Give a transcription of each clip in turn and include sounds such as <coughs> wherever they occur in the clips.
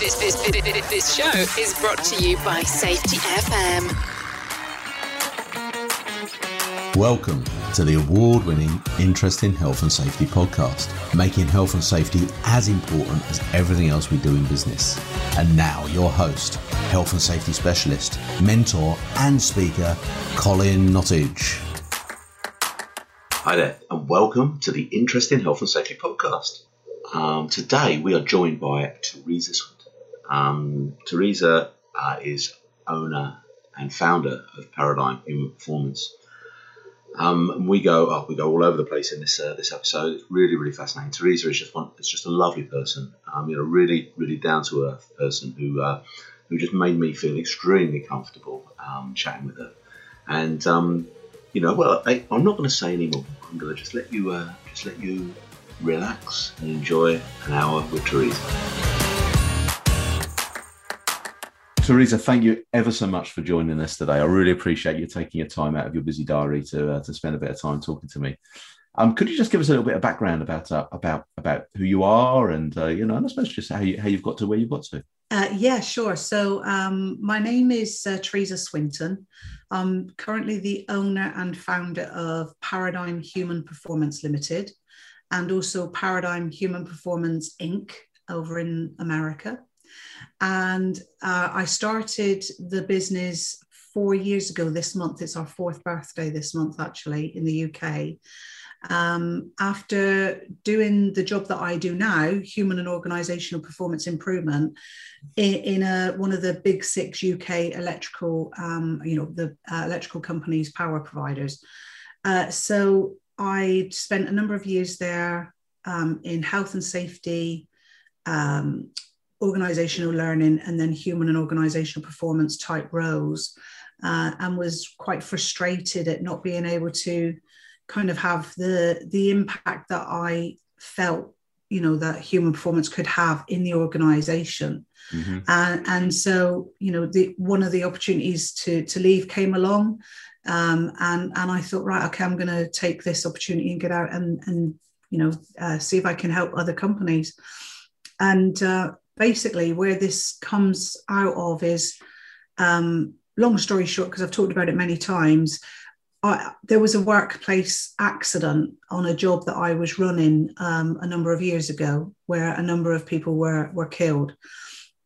This, this, this, this show is brought to you by Safety FM. Welcome to the award winning Interesting Health and Safety podcast, making health and safety as important as everything else we do in business. And now, your host, health and safety specialist, mentor, and speaker, Colin Nottage. Hi there, and welcome to the Interesting Health and Safety podcast. Um, today, we are joined by Teresa Swinton. Um, Teresa uh, is owner and founder of Paradigm Human Performance. Um, we go oh, we go all over the place in this uh, this episode. It's really really fascinating. Teresa is just one. It's just a lovely person. Um, you know, really really down to earth person who uh, who just made me feel extremely comfortable um, chatting with her. And um, you know, well, I, am not going to say any more. I'm going to just let you uh, just let you relax and enjoy an hour with Teresa. Teresa, thank you ever so much for joining us today. I really appreciate you taking your time out of your busy diary to uh, to spend a bit of time talking to me. Um, could you just give us a little bit of background about uh, about about who you are and uh, you know, and I suppose just how you how you've got to where you've got to? Uh, yeah, sure. So um, my name is uh, Teresa Swinton. I'm currently the owner and founder of Paradigm Human Performance Limited, and also Paradigm Human Performance Inc. over in America. And uh, I started the business four years ago this month. It's our fourth birthday this month, actually, in the UK. Um, after doing the job that I do now, human and organizational performance improvement, in, in a, one of the big six UK electrical, um, you know, the uh, electrical companies, power providers. Uh, so I spent a number of years there um, in health and safety, um, organizational learning and then human and organizational performance type roles uh, and was quite frustrated at not being able to kind of have the the impact that i felt you know that human performance could have in the organization mm-hmm. and, and so you know the one of the opportunities to to leave came along um, and and i thought right okay i'm going to take this opportunity and get out and and you know uh, see if i can help other companies and uh, basically where this comes out of is um, long story short because i've talked about it many times I, there was a workplace accident on a job that i was running um, a number of years ago where a number of people were were killed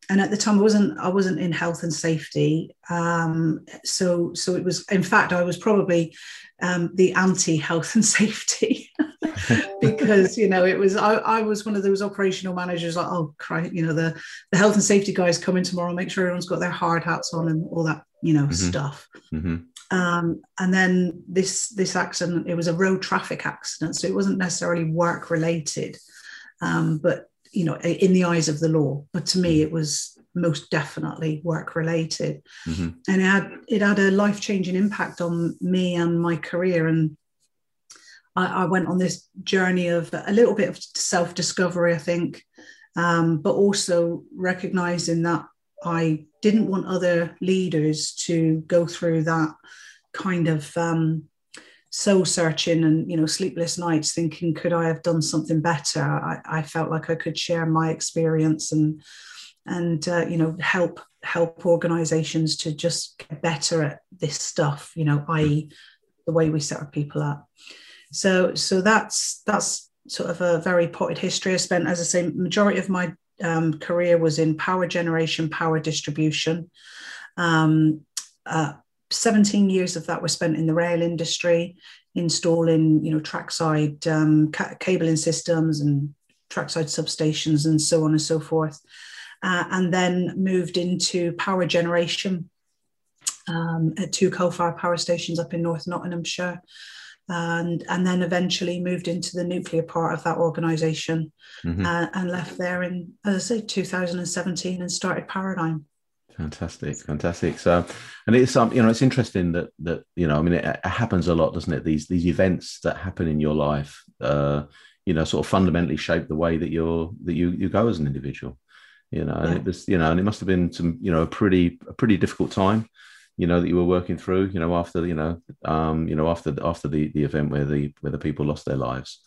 and at the time i wasn't i wasn't in health and safety um, so so it was in fact i was probably um, the anti health and safety <laughs> because you know it was I, I was one of those operational managers like oh Christ, you know the the health and safety guys come in tomorrow make sure everyone's got their hard hats on and all that you know mm-hmm. stuff mm-hmm. Um, and then this this accident it was a road traffic accident so it wasn't necessarily work related um, but you know in the eyes of the law but to me mm-hmm. it was most definitely work related mm-hmm. and it had it had a life changing impact on me and my career and I, I, went on this journey of a little bit of self discovery I think um, but also recognizing that I didn't want other leaders to go through that kind of um, soul searching and you know sleepless nights thinking could I have done something better? I, I felt like I could share my experience and and uh, you know help help organizations to just get better at this stuff you know i.e the way we set our people up. So so that's that's sort of a very potted history. I spent as i say majority of my um, career was in power generation power distribution. Um, uh, 17 years of that were spent in the rail industry installing you know trackside um, ca- cabling systems and trackside substations and so on and so forth uh, and then moved into power generation um, at two coal-fired power stations up in North Nottinghamshire, and and then eventually moved into the nuclear part of that organisation, mm-hmm. uh, and left there in, as I say, 2017, and started Paradigm. Fantastic, fantastic. So, and it's um, you know, it's interesting that that you know, I mean, it, it happens a lot, doesn't it? These these events that happen in your life, uh, you know, sort of fundamentally shape the way that you're that you you go as an individual you know, and it was, you know, and it must have been some, you know, a pretty, a pretty difficult time, you know, that you were working through, you know, after, you know, um, you know, after, after the, the event where the, where the people lost their lives.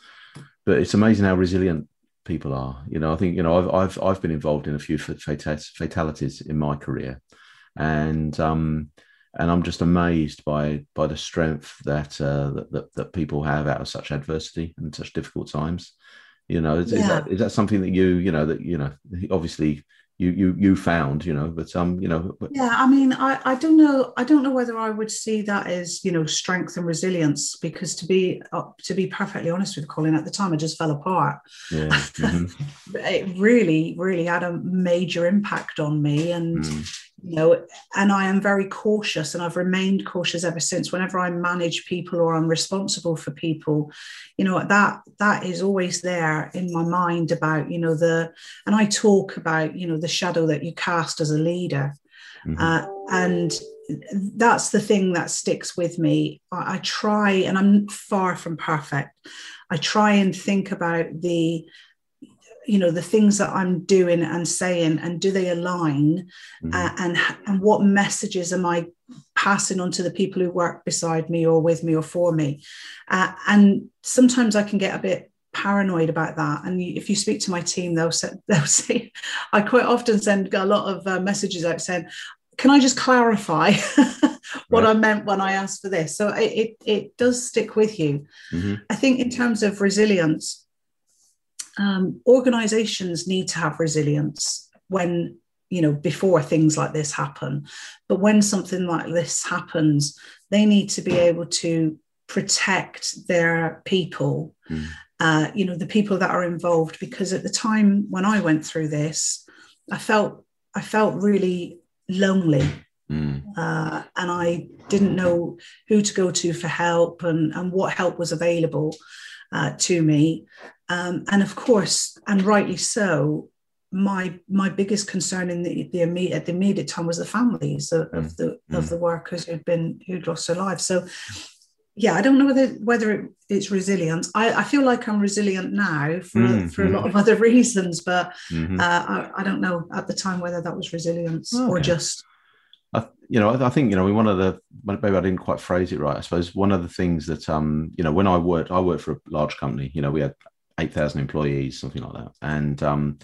But it's amazing how resilient people are. You know, I think you know I've I've I've been involved in a few fatalities in my career, and um, and I'm just amazed by by the strength that uh, that, that, that people have out of such adversity and such difficult times. You know, is, yeah. is, that is that something that you you know that you know obviously you you you found you know but um you know but... yeah i mean i i don't know i don't know whether i would see that as you know strength and resilience because to be uh, to be perfectly honest with colin at the time i just fell apart yeah <laughs> mm-hmm. it really really had a major impact on me and mm you know and i am very cautious and i've remained cautious ever since. Whenever i manage people or i'm responsible for people you know that that is always there in my mind about you know the and i talk about you know the shadow that you cast as a leader. Mm-hmm. uh, and that's the thing that sticks with me. I, I try and i'm far from perfect. I try and think about the you know the things that i'm doing and saying and do they align mm-hmm. uh, and and what messages am i passing on to the people who work beside me or with me or for me uh, and sometimes i can get a bit paranoid about that and if you speak to my team they'll say <laughs> they'll say i quite often send a lot of uh, messages out saying can i just clarify <laughs> what right. i meant when i asked for this so it, it, it does stick with you mm-hmm. i think in terms of resilience um, organizations need to have resilience when you know before things like this happen but when something like this happens they need to be able to protect their people mm. uh, you know the people that are involved because at the time when i went through this i felt i felt really lonely mm. uh, and i didn't know who to go to for help and, and what help was available uh, to me um, and of course, and rightly so, my my biggest concern in the, the immediate at the immediate time was the families of, of the mm. of the workers who'd been who'd lost their lives. So yeah, I don't know whether whether it, it's resilience. I, I feel like I'm resilient now for mm, for a lot of other <laughs> reasons, but mm-hmm. uh, I, I, don't know at the time whether that was resilience okay. or just. I, you know, I think you know, we one of the maybe I didn't quite phrase it right. I suppose one of the things that um, you know, when I worked, I worked for a large company. You know, we had 8,000 employees, something like that. And, um,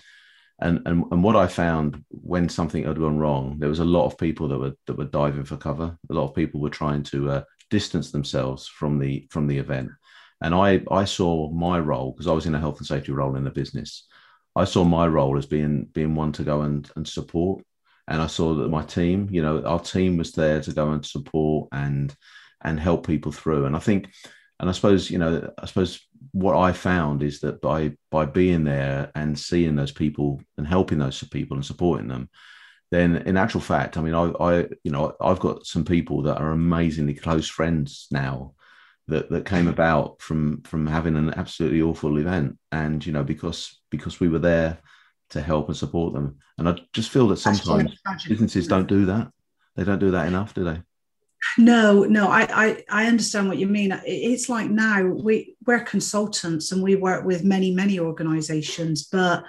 and, and, and what I found when something had gone wrong, there was a lot of people that were, that were diving for cover. A lot of people were trying to uh, distance themselves from the, from the event. And I, I saw my role because I was in a health and safety role in the business. I saw my role as being, being one to go and, and support. And I saw that my team, you know, our team was there to go and support and, and help people through. And I think, and I suppose, you know, I suppose what I found is that by by being there and seeing those people and helping those people and supporting them, then in actual fact, I mean, I, I you know I've got some people that are amazingly close friends now that that came about from from having an absolutely awful event, and you know because because we were there to help and support them, and I just feel that sometimes businesses don't do that. They don't do that enough, do they? No, no, I, I, I understand what you mean. It's like now we we're consultants and we work with many many organisations, but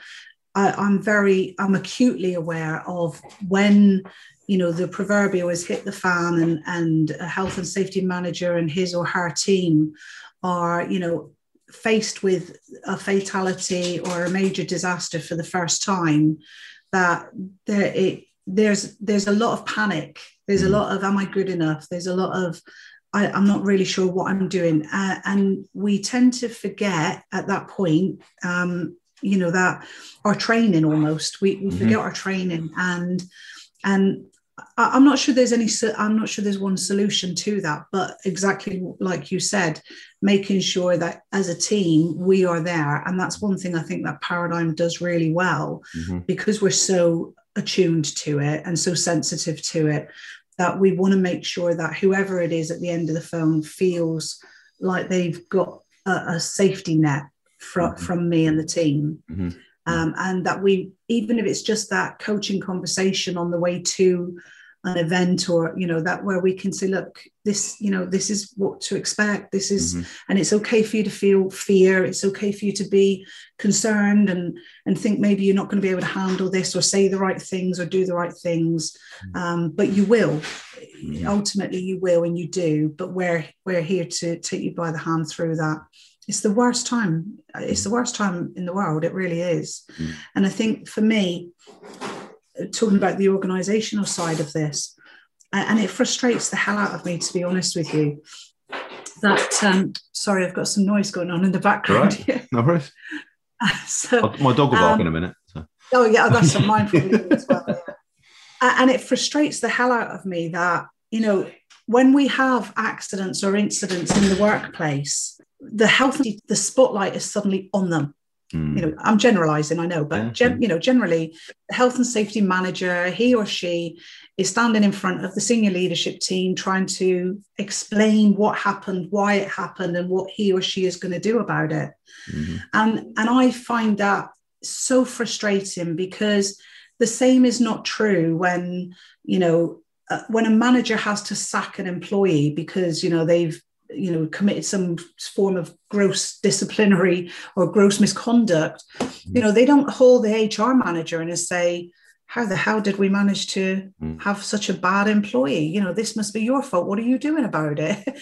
I, I'm very I'm acutely aware of when you know the proverbial has hit the fan and and a health and safety manager and his or her team are you know faced with a fatality or a major disaster for the first time that there it there's there's a lot of panic there's a lot of am i good enough? There's a lot of I, am not really sure what i'm doing. Uh, and we tend to forget at that point um, you know that our training almost we, we mm-hmm. forget our training and and I, am not sure there's any i'm not sure there's one solution to that but exactly like you said making sure that as a team we are there. And that's one thing i think that paradigm does really well mm-hmm. because we're so attuned to it and so sensitive to it that we want to make sure that whoever it is at the end of the phone feels like they've got a, a safety net from, mm-hmm. from me and the team. Mm-hmm. Um, and that we, even if it's just that coaching conversation on the way to an event or you know that where we can say look this you know this is what to expect this is mm-hmm. and it's okay for you to feel fear it's okay for you to be concerned and and think maybe you're not going to be able to handle this or say the right things or do the right things mm-hmm. um, but you will mm-hmm. ultimately you will and you do but we're we're here to take you by the hand through that it's the worst time. It's the worst time in the world. It really is. Mm. And I think for me, talking about the organizational side of this, and it frustrates the hell out of me, to be honest with you. That um, sorry, I've got some noise going on in the background. Right. No worries. <laughs> so, my dog will bark um, in a minute. So. Oh yeah, that's some mine probably as well. Yeah. And it frustrates the hell out of me that you know when we have accidents or incidents in the workplace, the health, the spotlight is suddenly on them. Mm. You know, I'm generalizing, I know, but yeah. gen, you know, generally, the health and safety manager, he or she, is standing in front of the senior leadership team, trying to explain what happened, why it happened, and what he or she is going to do about it. Mm-hmm. And and I find that so frustrating because the same is not true when you know uh, when a manager has to sack an employee because you know they've you know committed some form of gross disciplinary or gross misconduct you know they don't hold the hr manager and say how the hell did we manage to mm. have such a bad employee you know this must be your fault what are you doing about it mm.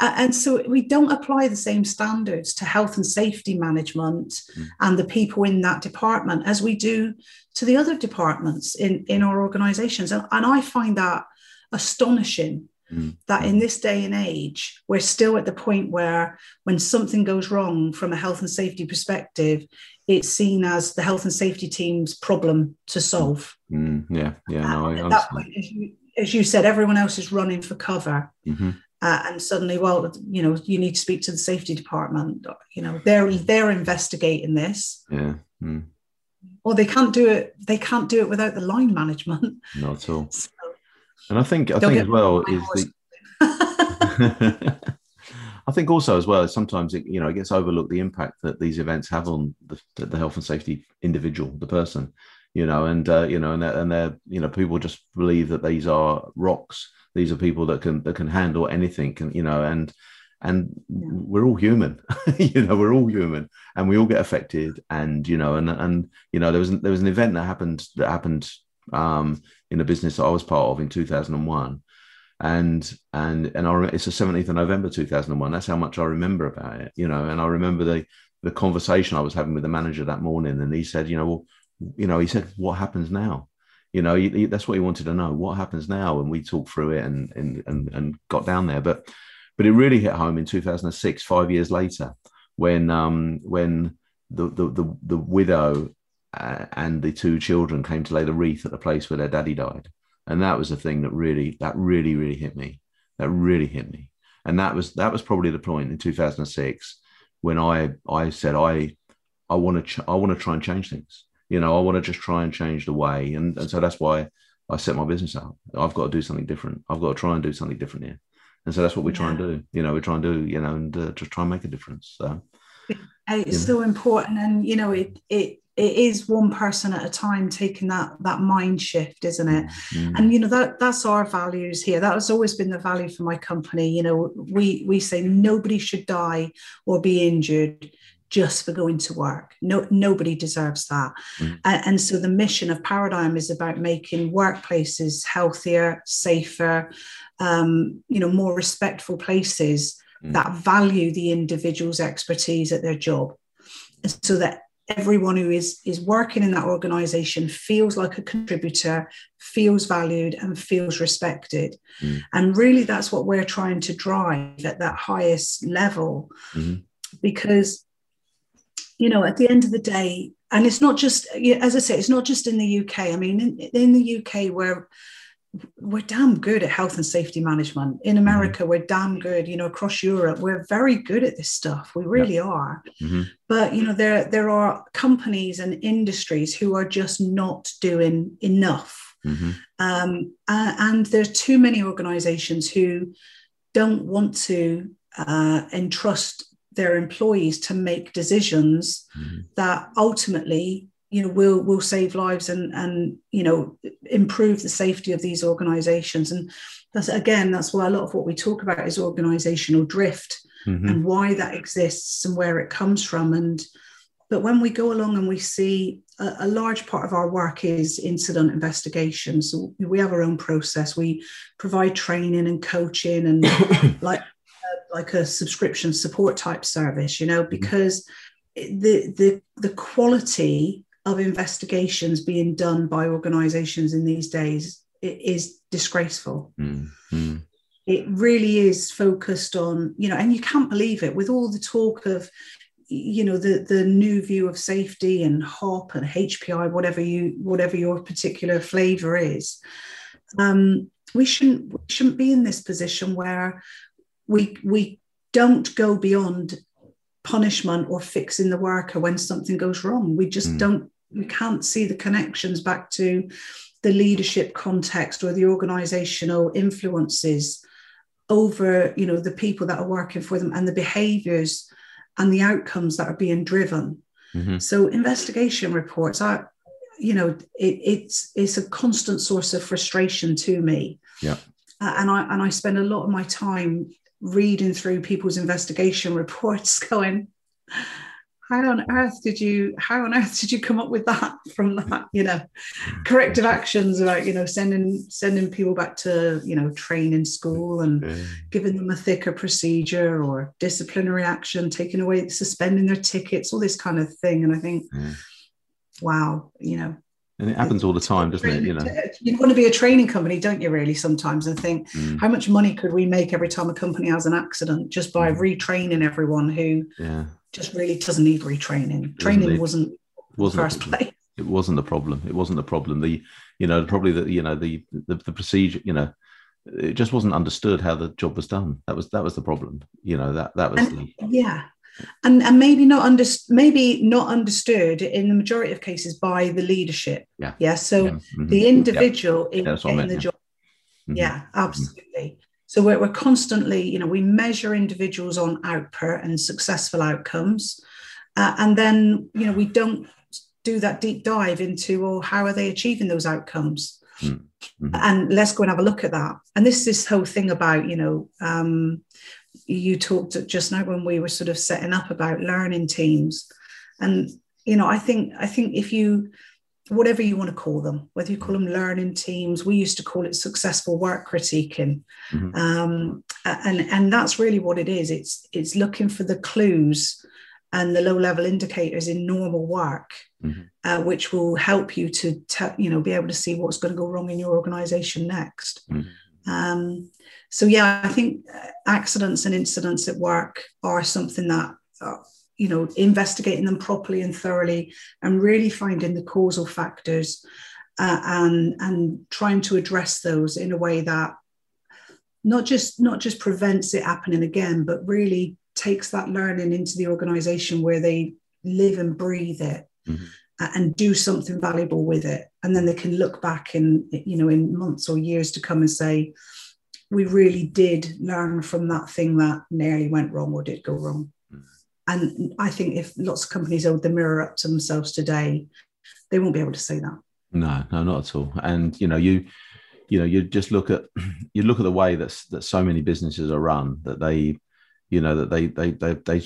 and so we don't apply the same standards to health and safety management mm. and the people in that department as we do to the other departments in in our organizations and, and i find that astonishing mm. that in this day and age, we're still at the point where when something goes wrong from a health and safety perspective, it's seen as the health and safety team's problem to solve. Mm. Yeah, yeah, no, I at that point, as you, as you, said, everyone else is running for cover. Mm-hmm. Uh, and suddenly, well, you know, you need to speak to the safety department. You know, they're they're investigating this. Yeah. Mm. Or they can't do it. They can't do it without the line management. Not at all. <laughs> So, and I think I think as well is the. <laughs> I think also as well sometimes it you know it gets overlooked the impact that these events have on the, the health and safety individual, the person, you know, and uh, you know, and they're, and they're you know people just believe that these are rocks. These are people that can that can handle anything, and you know, and and yeah. we're all human <laughs> you know we're all human and we all get affected and you know and and you know there was there was an event that happened that happened um, in a business I was part of in 2001. And and and I it's the 17th of November 2001. That's how much I remember about it, you know. And I remember the the conversation I was having with the manager that morning, and he said, you know, well, you know, he said, what happens now? You know, he, he, that's what he wanted to know. What happens now? And we talked through it and and and, and got down there. But but it really hit home in 2006, five years later, when um when the the the, the widow uh, and the two children came to lay the wreath at the place where their daddy died. And that was the thing that really, that really, really hit me. That really hit me. And that was that was probably the point in 2006 when I I said I I want to ch- I want to try and change things. You know, I want to just try and change the way. And, and so that's why I set my business up. I've got to do something different. I've got to try and do something different here. And so that's what we try yeah. and do. You know, we try and do, you know, and uh, just try and make a difference. So it's so important. And, you know, it, it, it is one person at a time taking that that mind shift isn't it mm-hmm. and you know that that's our values here that has always been the value for my company you know we we say nobody should die or be injured just for going to work no nobody deserves that mm-hmm. and, and so the mission of paradigm is about making workplaces healthier safer um, you know more respectful places mm-hmm. that value the individual's expertise at their job so that everyone who is is working in that organization feels like a contributor feels valued and feels respected mm. and really that's what we're trying to drive at that highest level mm-hmm. because you know at the end of the day and it's not just as i say it's not just in the uk i mean in, in the uk where we're damn good at health and safety management. In mm-hmm. America, mm-hmm. we're damn good. You know, across Europe, we're very good at this stuff. We really yep. are. Mm-hmm. But you know, there there are companies and industries who are just not doing enough. Mm-hmm. Um, and, and there's too many organizations who don't want to uh, entrust their employees to make decisions mm-hmm. that ultimately you know will will save lives and and you know improve the safety of these organizations and that's again that's why a lot of what we talk about is organizational drift mm-hmm. and why that exists and where it comes from and but when we go along and we see a, a large part of our work is incident investigations so we have our own process we provide training and coaching and <coughs> like like a subscription support type service, you know, mm-hmm. because the the the quality of investigations being done by organizations in these days is disgraceful. Mm-hmm. It really is focused on, you know, and you can't believe it with all the talk of, you know, the the new view of safety and HOP and HPI, whatever you whatever your particular flavor is. Um, we shouldn't we shouldn't be in this position where we we don't go beyond punishment or fixing the worker when something goes wrong. We just mm. don't we can't see the connections back to the leadership context or the organizational influences over you know the people that are working for them and the behaviors and the outcomes that are being driven mm-hmm. so investigation reports are you know it, it's it's a constant source of frustration to me yeah uh, and i and i spend a lot of my time reading through people's investigation reports <laughs> going how on earth did you how on earth did you come up with that <laughs> from that? You know corrective actions about you know sending sending people back to you know training school and giving them a thicker procedure or disciplinary action taking away suspending their tickets all this kind of thing. And i think wow you know and it happens all the time doesn't it you know you want to be a training company don't you really sometimes and think mm. how much money could we make every time a company has an accident just by mm. retraining everyone who yeah just really doesn't need retraining. Training wasn't wasn't first place. It wasn't the problem. It wasn't the problem. The you know probably the you know the, the the procedure you know it just wasn't understood how the job was done. That was that was the problem. You know that that was and, the yeah. And, and maybe not under, maybe not understood in the majority of cases by the leadership. Yeah. Yeah. So yeah. Mm-hmm. the individual yeah. in yeah, getting meant, the job. Mm-hmm. Yeah, absolutely. So we're, we're constantly, you know, we measure individuals on output and successful outcomes. Uh, and then, you know, we don't do that deep dive into, well, how are they achieving those outcomes? Mm-hmm. And let's go and have a look at that. And this this whole thing about, you know, um, you talked just now when we were sort of setting up about learning teams. And, you know, I think I think if you whatever you want to call them, whether you call them learning teams, we used to call it successful work critiquing, mm-hmm. um, and and that's really what it is. It's it's looking for the clues and the low level indicators in normal work, mm-hmm. uh, which will help you to te- you know be able to see what's going to go wrong in your organization next. Mm-hmm. Um, so yeah, I think uh, accidents and incidents at work are something that. Uh, you know, investigating them properly and thoroughly and really finding the causal factors uh, and and trying to address those in a way that not just not just prevents it happening again, but really takes that learning into the organization where they live and breathe it mm-hmm. and do something valuable with it and then they can look back in you know in months or years to come and say we really did learn from that thing that nearly went wrong or did go wrong hmm. and I think if lots of companies hold the mirror up to themselves today, they won't be able to say that. No, no, not at all. And you know, you you know, you just look at <clears throat> you look at the way that that so many businesses are run that they, you know, that they they they they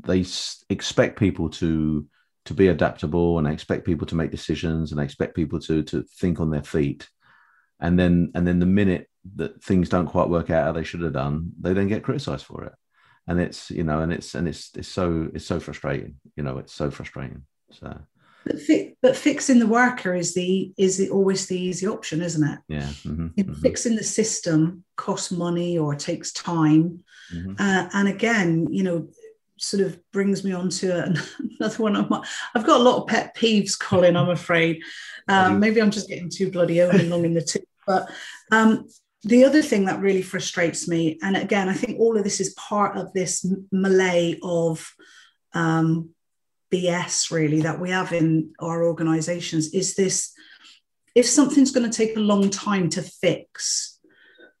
they expect people to to be adaptable and expect people to make decisions and expect people to to think on their feet and then and then the minute that things don't quite work out how they should have done they then get criticized for it. And it's you know and it's and it's it's so it's so frustrating you know it's so frustrating. So but, fi- but fixing the worker is the is the, always the easy option isn't it? Yeah mm-hmm, mm-hmm. fixing the system costs money or takes time. Mm-hmm. uh, and again you know sort of brings me on to <laughs> another one of my i've got a lot of pet peeves colin i'm afraid. <laughs> Um, maybe i'm just getting too bloody old and long in the tooth but um, the other thing that really frustrates me, and again, I think all of this is part of this melee of um, BS really that we have in our organizations, is this if something's going to take a long time to fix,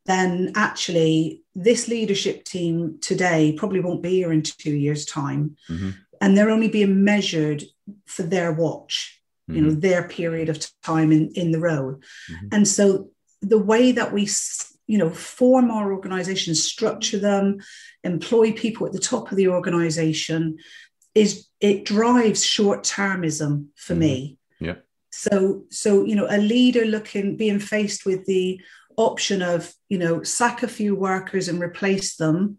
then actually this leadership team today probably won't be here in two years' time. Mm-hmm. And they're only being measured for their watch, mm-hmm. you know, mm-hmm. their period of time in, in the role. Mm-hmm. And so the way that we you know form our organizations structure them employ people at the top of the organization is it drives short termism for mm me yeah. So so you know a leader looking being faced with the option of you know sack a few workers and replace them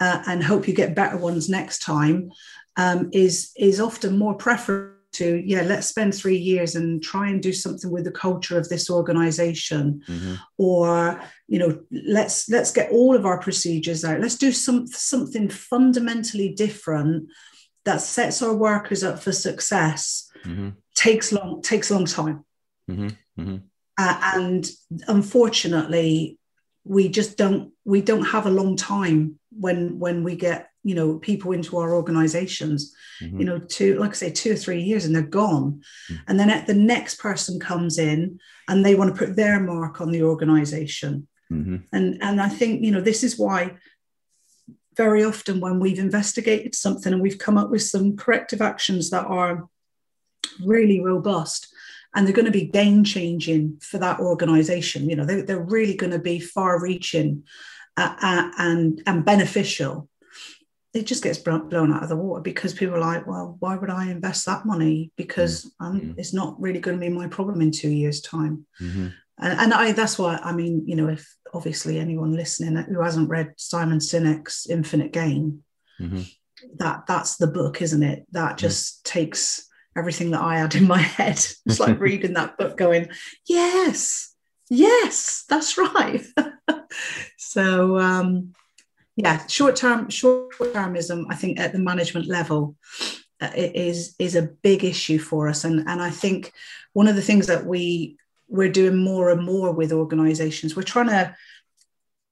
uh, and hope you get better ones next time um, is is often more preferable to yeah let's spend three years and try and do something with the culture of this organization mm-hmm. or you know let's let's get all of our procedures out let's do some something fundamentally different that sets our workers up for success mm-hmm. takes long takes a long time mm-hmm. mm-hmm. Uh, and unfortunately we just don't we don't have a long time when when we get you know people into our organizations mm-hmm. you know two like i say two or three years and they're gone mm-hmm. and then the next person comes in and they want to put their mark on the organization mm-hmm. and and i think you know this is why very often when we've investigated something and we've come up with some corrective actions that are really robust and they're going to be game changing for that organization. You know, they, they're really going to be far reaching uh, uh, and, and beneficial. It just gets blown out of the water because people are like, well, why would I invest that money? Because mm-hmm. it's not really going to be my problem in two years' time. Mm-hmm. And, and I, that's why, I mean, you know, if obviously anyone listening who hasn't read Simon Sinek's Infinite Game, mm-hmm. that that's the book, isn't it? That mm. just takes everything that I had in my head. <laughs> It's like <laughs> reading that book, going, yes, yes, that's right. <laughs> so um, yeah, short term, short termism, I think at the management level uh, is is a big issue for us, and and I think one of the things that we we're doing more and more with organisations, we're trying to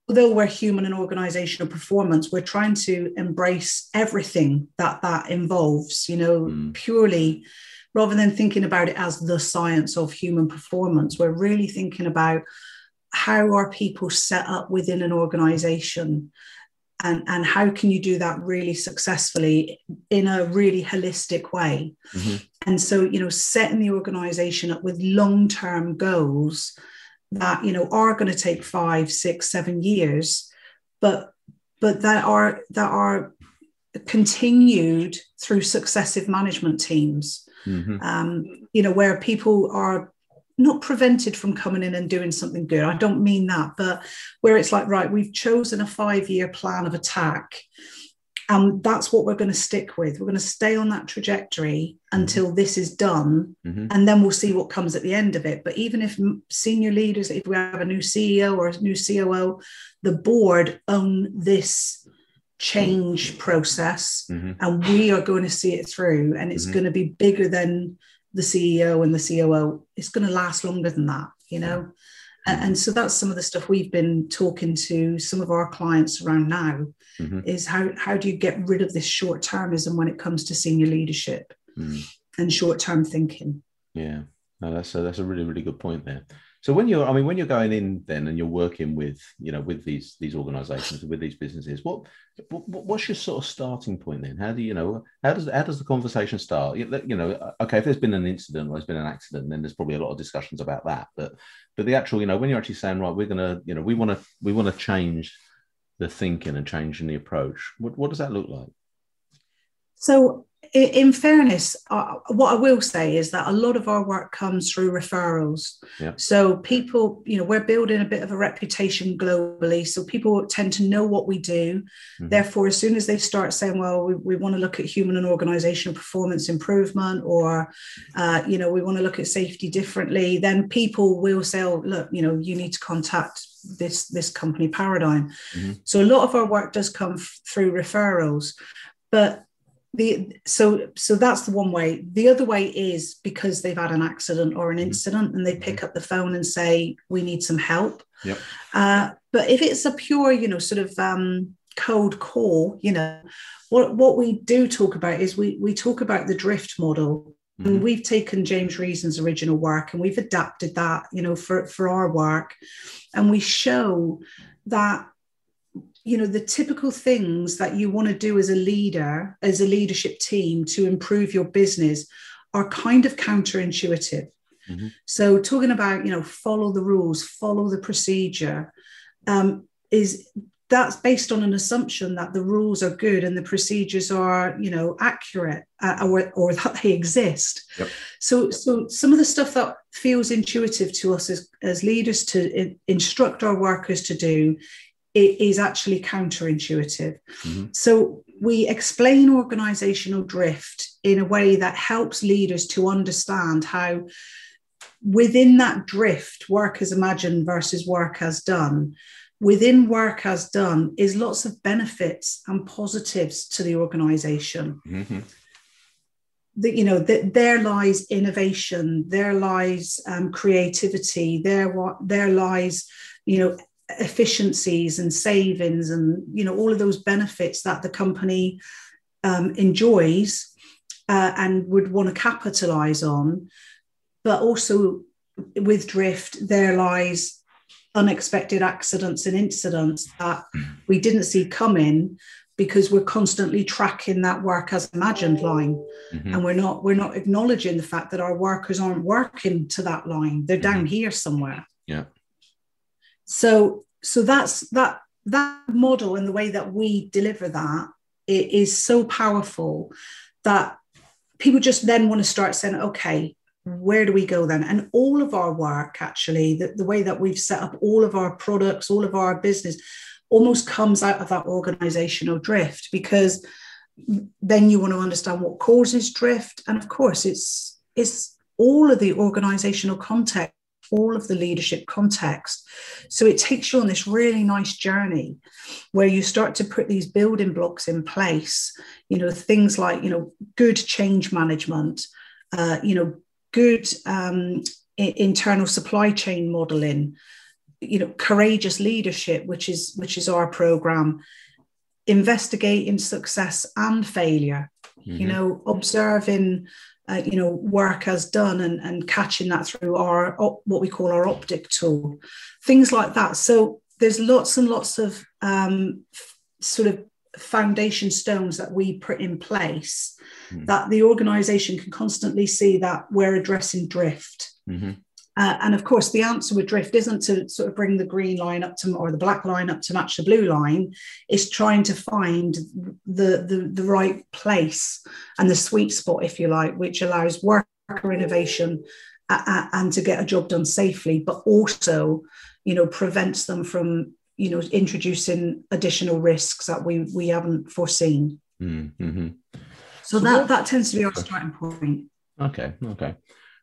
although we're human and organizational performance we're trying to embrace everything that that involves you know mm. purely rather than thinking about it as the science of human performance we're really thinking about how are people set up within an organization and, and how can you do that really successfully in a really holistic way mm-hmm. and so you know setting the organization up with long-term goals that you know are going to take five six seven years but but that are that are continued through successive management teams mm-hmm. um, you know where people are not prevented from coming in and doing something good i don't mean that but where it's like right we've chosen a five year plan of attack and that's what we're going to stick with we're going to stay on that trajectory mm-hmm. until this is done mm-hmm. and then we'll see what comes at the end of it but even if senior leaders if we have a new ceo or a new coo the board own this change process mm-hmm. and we are going to see it through and it's mm-hmm. going to be bigger than the ceo and the coo it's going to last longer than that you know and, and so that's some of the stuff we've been talking to some of our clients around now mm-hmm. is how, how do you get rid of this short termism when it comes to senior leadership mm. and short term thinking? Yeah, no, that's a, that's a really, really good point there. So when you're, I mean, when you're going in then and you're working with, you know, with these these organisations, with these businesses, what, what what's your sort of starting point then? How do you know? How does how does the conversation start? You, you know, okay, if there's been an incident or there's been an accident, then there's probably a lot of discussions about that. But but the actual, you know, when you're actually saying, right, we're gonna, you know, we want to we want to change the thinking and changing the approach, what what does that look like? So in fairness, uh, what I will say is that a lot of our work comes through referrals. Yeah. So people, you know, we're building a bit of a reputation globally. So people tend to know what we do. Mm-hmm. Therefore, as soon as they start saying, well, we, we want to look at human and organizational performance improvement, or, uh, you know, we want to look at safety differently, then people will say, oh, look, you know, you need to contact this this company paradigm. Mm-hmm. So a lot of our work does come f- through referrals. But the so so that's the one way the other way is because they've had an accident or an mm-hmm. incident and they pick mm-hmm. up the phone and say we need some help yep. Uh, but if it's a pure you know sort of um, cold call you know what what we do talk about is we we talk about the drift model mm-hmm. and we've taken james reason's original work and we've adapted that you know for for our work and we show that you know the typical things that you want to do as a leader as a leadership team to improve your business are kind of counterintuitive mm-hmm. so talking about you know follow the rules follow the procedure um, is that's based on an assumption that the rules are good and the procedures are you know accurate uh, or, or that they exist yep. so so some of the stuff that feels intuitive to us as, as leaders to in, instruct our workers to do it is actually counterintuitive. Mm-hmm. So we explain organizational drift in a way that helps leaders to understand how within that drift, work as imagined versus work as done, within work as done is lots of benefits and positives to the organization. Mm-hmm. That you know that there lies innovation, there lies um, creativity, there what there lies you know efficiencies and savings and you know all of those benefits that the company um, enjoys uh, and would want to capitalize on. But also with drift there lies unexpected accidents and incidents that we didn't see coming because we're constantly tracking that work as imagined line. Mm-hmm. and we're not we're not acknowledging the fact that our workers aren't working to that line. They're down mm-hmm. here somewhere. Yeah so so that's that that model and the way that we deliver that it is so powerful that people just then want to start saying okay where do we go then? And all of our work, actually, the, the way that we've set up all of our products, all of our business, almost comes out of that organizational drift because then you want to understand what causes drift. And of course, it's it's all of the organizational context, all of the leadership context. So it takes you on this really nice journey where you start to put these building blocks in place, you know, things like, you know, good change management, uh, you know, good um, internal supply chain modeling, you know, courageous leadership, which is which is our program, investigating success and failure. Mm-hmm. You know, observing. Uh, you know, work as done and, and catching that through our what we call our optic tool, things like that. So there's lots and lots of um, sort of foundation stones that we put in place mm. that the organization can constantly see that we're addressing drift. Mm-hmm. Uh, and of course, the answer with drift isn't to sort of bring the green line up to or the black line up to match the blue line. It's trying to find the, the, the right place and the sweet spot, if you like, which allows worker innovation uh, uh, and to get a job done safely, but also, you know, prevents them from you know introducing additional risks that we we haven't foreseen. Mm-hmm. So, that that tends to be our starting point. Okay. Okay.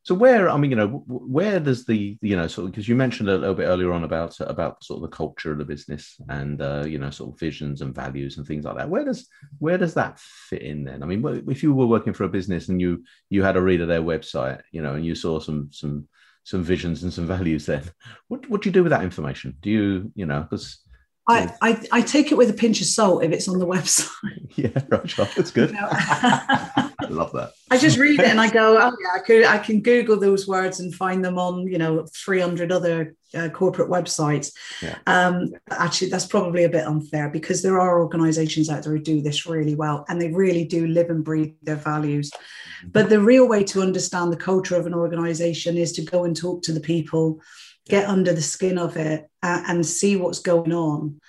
So where I mean, you know, where does the you know sort of because you mentioned a little bit earlier on about about sort of the culture of the business and uh, you know sort of visions and values and things like that. Where does where does that fit in then? I mean, if you were working for a business and you you had a read of their website, you know, and you saw some some some visions and some <laughs> values then, what what do you do with that information? Do you you know because I, I, I, take it with a pinch of salt if it's on the website. <laughs> Yeah, right, sure. That's good. <laughs> I love that. I just read it and I go, oh yeah, I could I can Google those words and find them on you know 300 other uh, corporate websites. Yeah. Um, actually, that's probably a bit unfair because there are organisations out there who do this really well and they really do live and breathe their values. Mm-hmm. But the real way to understand the culture of an organisation is to go and talk to the people get under the skin of it uh, and see what's going on.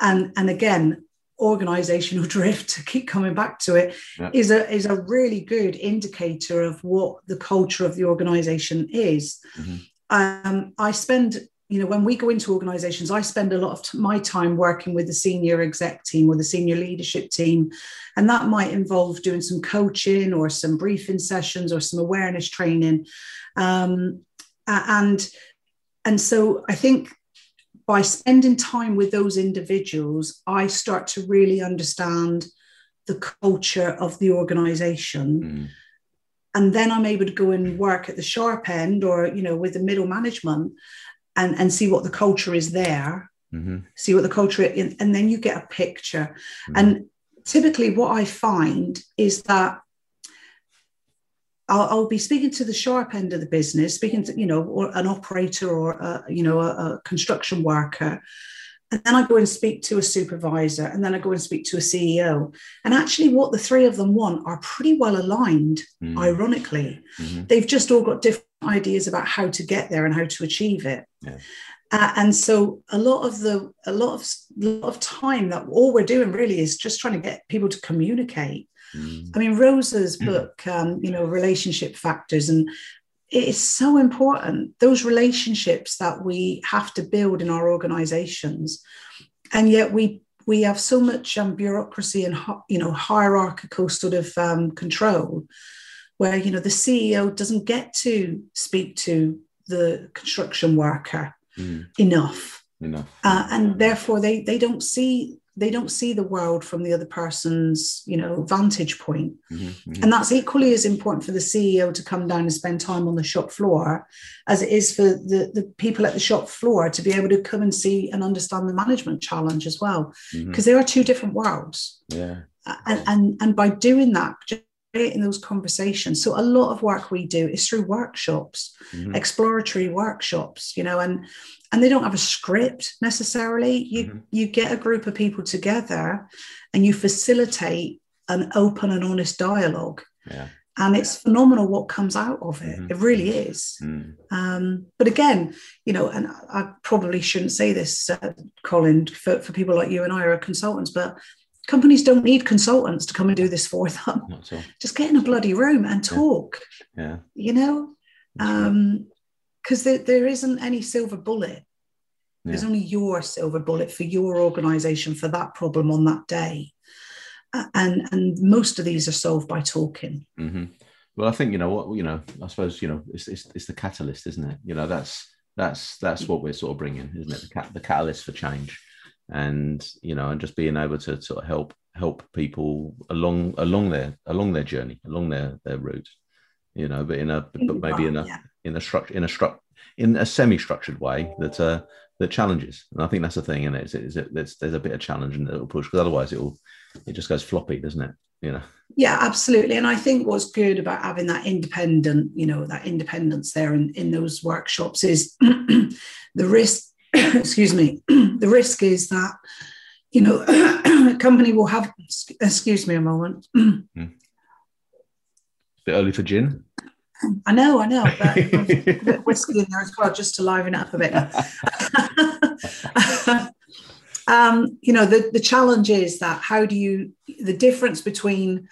And, and again, organizational <laughs> drift to keep coming back to it yeah. is a is a really good indicator of what the culture of the organization is mm-hmm. um, i spend you know when we go into organizations i spend a lot of t- my time working with the senior exec team or the senior leadership team and that might involve doing some coaching or some briefing sessions or some awareness training um, and and so I think by spending time with those individuals, I start to really understand the culture of the organization. Mm. And then I'm able to go and work at the sharp end or, you know, with the middle management and, and see what the culture is there, mm-hmm. see what the culture is, and then you get a picture. Mm. And typically what I find is that I'll, I'll, be speaking to the sharp end of the business, speaking to you know, or an operator or a, you know a, a, construction worker, and then I go and speak to a supervisor, and then I go and speak to a CEO. And actually, what the three of them want are pretty well aligned. Mm. Ironically, mm-hmm. they've just all got different ideas about how to get there and how to achieve it. Yeah. Uh, and so a lot of the a lot of a lot of time that all we're doing really is just trying to get people to communicate Mm. I mean, Rosa's mm. book, um, you know, relationship factors, and it is so important. Those relationships that we have to build in our organizations and yet we we have so much um, bureaucracy and you know hierarchical sort of um, control where you know the ceo doesn't get to speak to the construction worker mm. enough enough uh, and therefore they they don't see they don't see the world from the other person's you know vantage point mm-hmm, mm-hmm. and that's equally as important for the ceo to come down and spend time on the shop floor as it is for the, the people at the shop floor to be able to come and see and understand the management challenge as well because mm-hmm. there are two different worlds yeah and, and and by doing that in those conversations so a lot of work we do is through workshops mm-hmm. exploratory workshops you know and and they don't have a script necessarily you mm-hmm. you get a group of people together and you facilitate an open and honest dialogue yeah. and it's phenomenal what comes out of it mm-hmm. it really is mm. um, but again you know and i probably shouldn't say this uh, colin for, for people like you and i are consultants but companies don't need consultants to come and do this for them <laughs> just get in a bloody room and talk yeah, yeah. you know um, because there, there isn't any silver bullet. Yeah. There's only your silver bullet for your organization for that problem on that day. and and most of these are solved by talking. Mm-hmm. Well, I think you know what you know. I suppose you know it's, it's, it's the catalyst, isn't it? You know that's that's that's what we're sort of bringing, isn't it? The, cat, the catalyst for change, and you know, and just being able to sort of help help people along along their along their journey, along their their route. You know, but in a but maybe in a yeah in a structure in a struct in a semi-structured way that uh, that challenges. And I think that's the thing, and it? Is it, there's, there's a bit of challenge and it'll push because otherwise it will it just goes floppy, doesn't it? You know. Yeah, absolutely. And I think what's good about having that independent, you know, that independence there in, in those workshops is <clears throat> the risk. <coughs> excuse me. <coughs> the risk is that you know <coughs> a company will have. Excuse me a moment. mm. Bit early for gin. I know, I know, but a bit whiskey in there as well, just to liven it up a bit. <laughs> um, you know, the, the challenge is that how do you, the difference between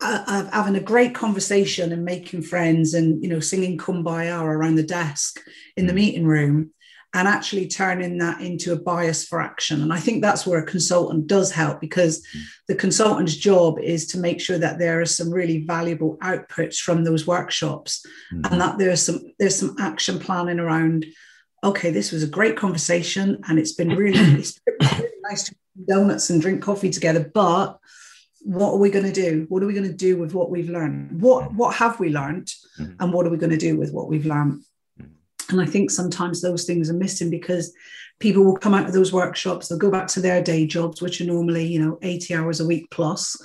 uh, having a great conversation and making friends and, you know, singing kumbaya around the desk in the mm. meeting room and actually turning that into a bias for action. And I think that's where a consultant does help because the consultant's job is to make sure that there are some really valuable outputs from those workshops mm-hmm. and that there's some there's some action planning around. Okay, this was a great conversation and it's been really, <clears throat> it's been really nice to eat donuts and drink coffee together. But what are we going to do? What are we going to do with what we've learned? What what have we learned, mm-hmm. and what are we going to do with what we've learned? And I think sometimes those things are missing because people will come out of those workshops, they'll go back to their day jobs, which are normally, you know, 80 hours a week plus,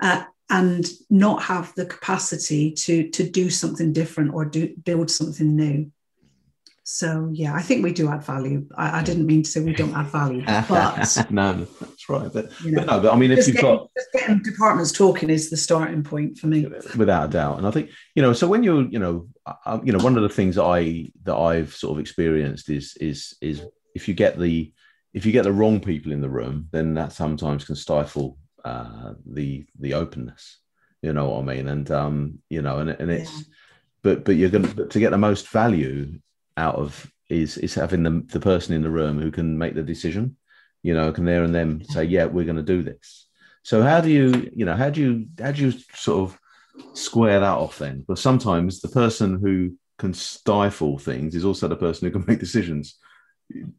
uh, and not have the capacity to to do something different or do build something new. So yeah, I think we do add value. I, I didn't mean to say we don't add value, but <laughs> no, that's right. But, you know, but no, but I mean, if you've getting, got just getting departments talking is the starting point for me, without a doubt. And I think you know, so when you're, you know, uh, you know, one of the things that I that I've sort of experienced is is is if you get the if you get the wrong people in the room, then that sometimes can stifle uh, the the openness. You know what I mean? And um, you know, and and it's. Yeah. But, but you're going to, to get the most value out of is is having the, the person in the room who can make the decision you know can there and then say yeah we're going to do this. So how do you you know how do you how do you sort of square that off then? But sometimes the person who can stifle things is also the person who can <laughs> make decisions.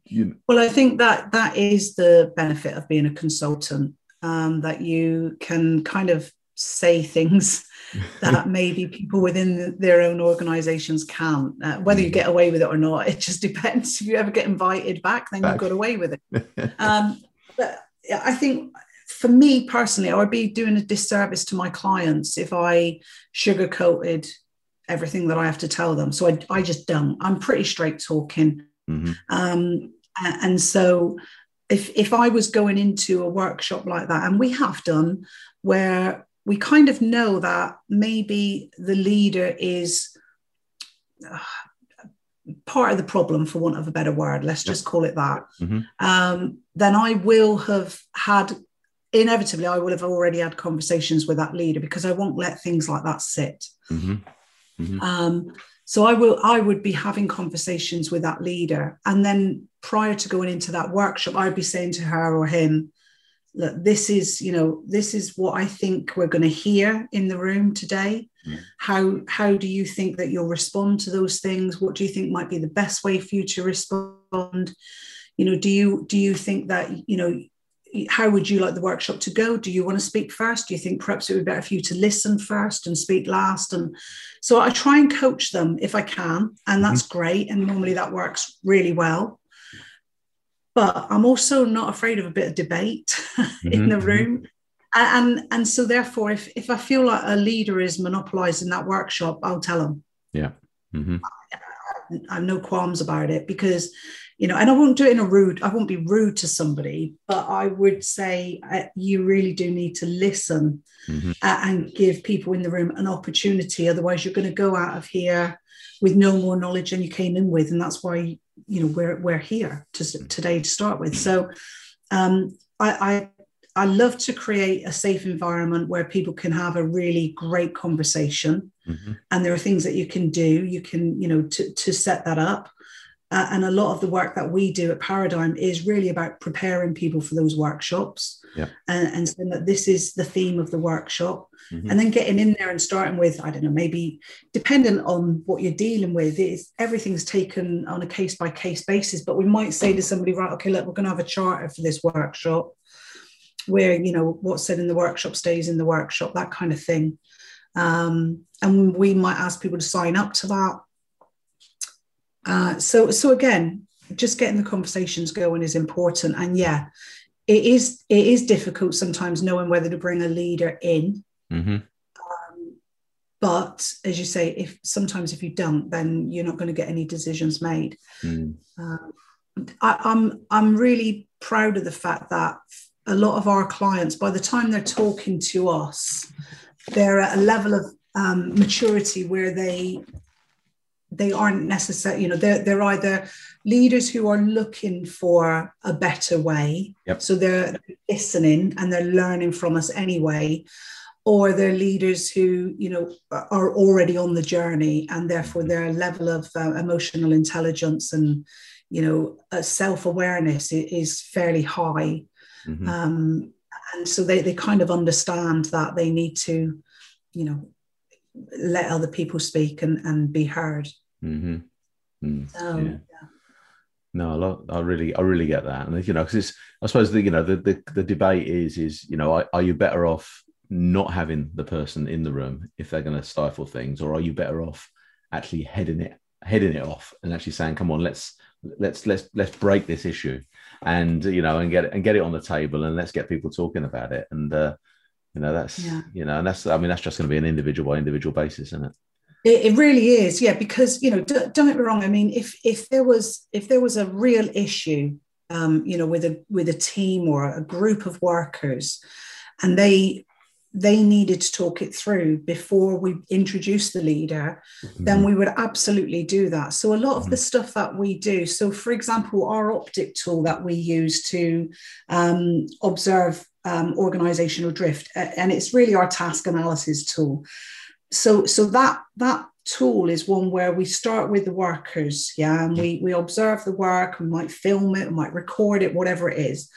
You... well i think that that is the benefit of being a consultant um, that you can kind of say things <laughs> that maybe people within their own organizations can't. Uh, whether you mm. get away with it or not, <laughs> it just depends. If you ever get invited back, then back. you got away with it. <laughs> um, but I think for me personally, I would be doing a disservice to my clients if I sugarcoated everything that I have to tell them. So I, I just don't. I'm pretty straight talking. Mm-hmm. Um, and so if if I was going into a workshop like that, and we have done, where we kind of know that maybe the leader is uh, part of the problem, for want of a better word. Let's just call it that. Mm-hmm. Um, then I will have had inevitably I will have already had conversations with that leader because I won't let things like that sit. Mm-hmm. Mm-hmm. Um, so i will i would be having conversations with that leader and then prior to going into that workshop i'd be saying to her or him look this is you know this is what i think we're going to hear in the room today mm. how how do you think that you'll respond to those things what do you think might be the best way for you to respond you know do you do you think that you know how would you like the workshop to go? Do you want to speak first? Do you think perhaps it would be better for you to listen first and speak last? And so I try and coach them if I can, and that's mm-hmm. great. And normally that works really well. But I'm also not afraid of a bit of debate mm-hmm. <laughs> in the mm-hmm. room. And, and so therefore, if, if I feel like a leader is monopolizing that workshop, I'll tell them. Yeah. Mm-hmm. I, I have no qualms about it because you know, and I won't do it in a rude, I won't be rude to somebody, but I would say uh, you really do need to listen mm-hmm. uh, and give people in the room an opportunity. Otherwise, you're going to go out of here with no more knowledge than you came in with. And that's why, you know, we're, we're here to, today to start with. So um, I, I I love to create a safe environment where people can have a really great conversation. Mm-hmm. And there are things that you can do. You can, you know, to, to set that up. Uh, and a lot of the work that we do at Paradigm is really about preparing people for those workshops yeah. and, and saying that this is the theme of the workshop. Mm-hmm. And then getting in there and starting with, I don't know, maybe dependent on what you're dealing with, is everything's taken on a case by case basis. But we might say to somebody, right, okay, look, we're going to have a charter for this workshop where, you know, what's said in the workshop stays in the workshop, that kind of thing. Um, and we might ask people to sign up to that uh, so so again, just getting the conversations going is important. And yeah, it is it is difficult sometimes knowing whether to bring a leader in. Mm-hmm. Um, but as you say, if sometimes if you don't, then you're not going to get any decisions made. Mm. Uh, I, I'm I'm really proud of the fact that a lot of our clients, by the time they're talking to us, they're at a level of um, maturity where they they aren't necessarily, you know, they're, they're either leaders who are looking for a better way. Yep. So they're listening and they're learning from us anyway. Or they're leaders who, you know, are already on the journey and therefore their level of uh, emotional intelligence and, you know, uh, self awareness is fairly high. Mm-hmm. Um, and so they, they kind of understand that they need to, you know, let other people speak and, and be heard. Mm-hmm. Mm, so, No, I really, I really get that, and you know, because it's, I suppose the, you know, the, the the debate is, is you know, are, are you better off not having the person in the room if they're going to stifle things, or are you better off actually heading it, heading it off, and actually saying, come on, let's let's let's let's break this issue, and you know, and get it and get it on the table, and let's get people talking about it, and uh, you know, that's yeah. you know, and that's I mean, that's just going to be an individual by individual basis, isn't it? It, it, really is, yeah. Because you know, d- don't get me wrong. I mean, if if there was if there was a real issue, um, you know, with a with a team or a group of workers, and they they needed to talk it through before we introduce the leader, mm-hmm. then we would absolutely do that. So a lot of mm-hmm. the stuff that we do, so for example, our optic tool that we use to um, observe um, organizational drift, and it's really our task analysis tool so so that that tool is one where we start with the workers yeah and we we observe the work we might film it we might record it whatever it is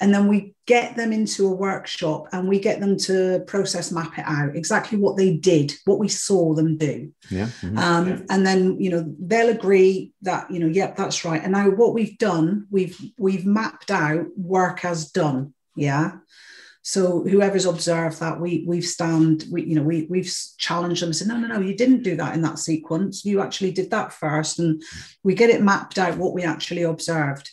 and then we get them into a workshop and we get them to process map it out exactly what they did what we saw them do yeah, mm-hmm. um, yeah. and then you know they'll agree that you know yep that's right and now what we've done we've we've mapped out work as done yeah so whoever's observed that, we we've stand, we you know we we've challenged them and said, no, no, no, you didn't do that in that sequence. You actually did that first, and we get it mapped out what we actually observed.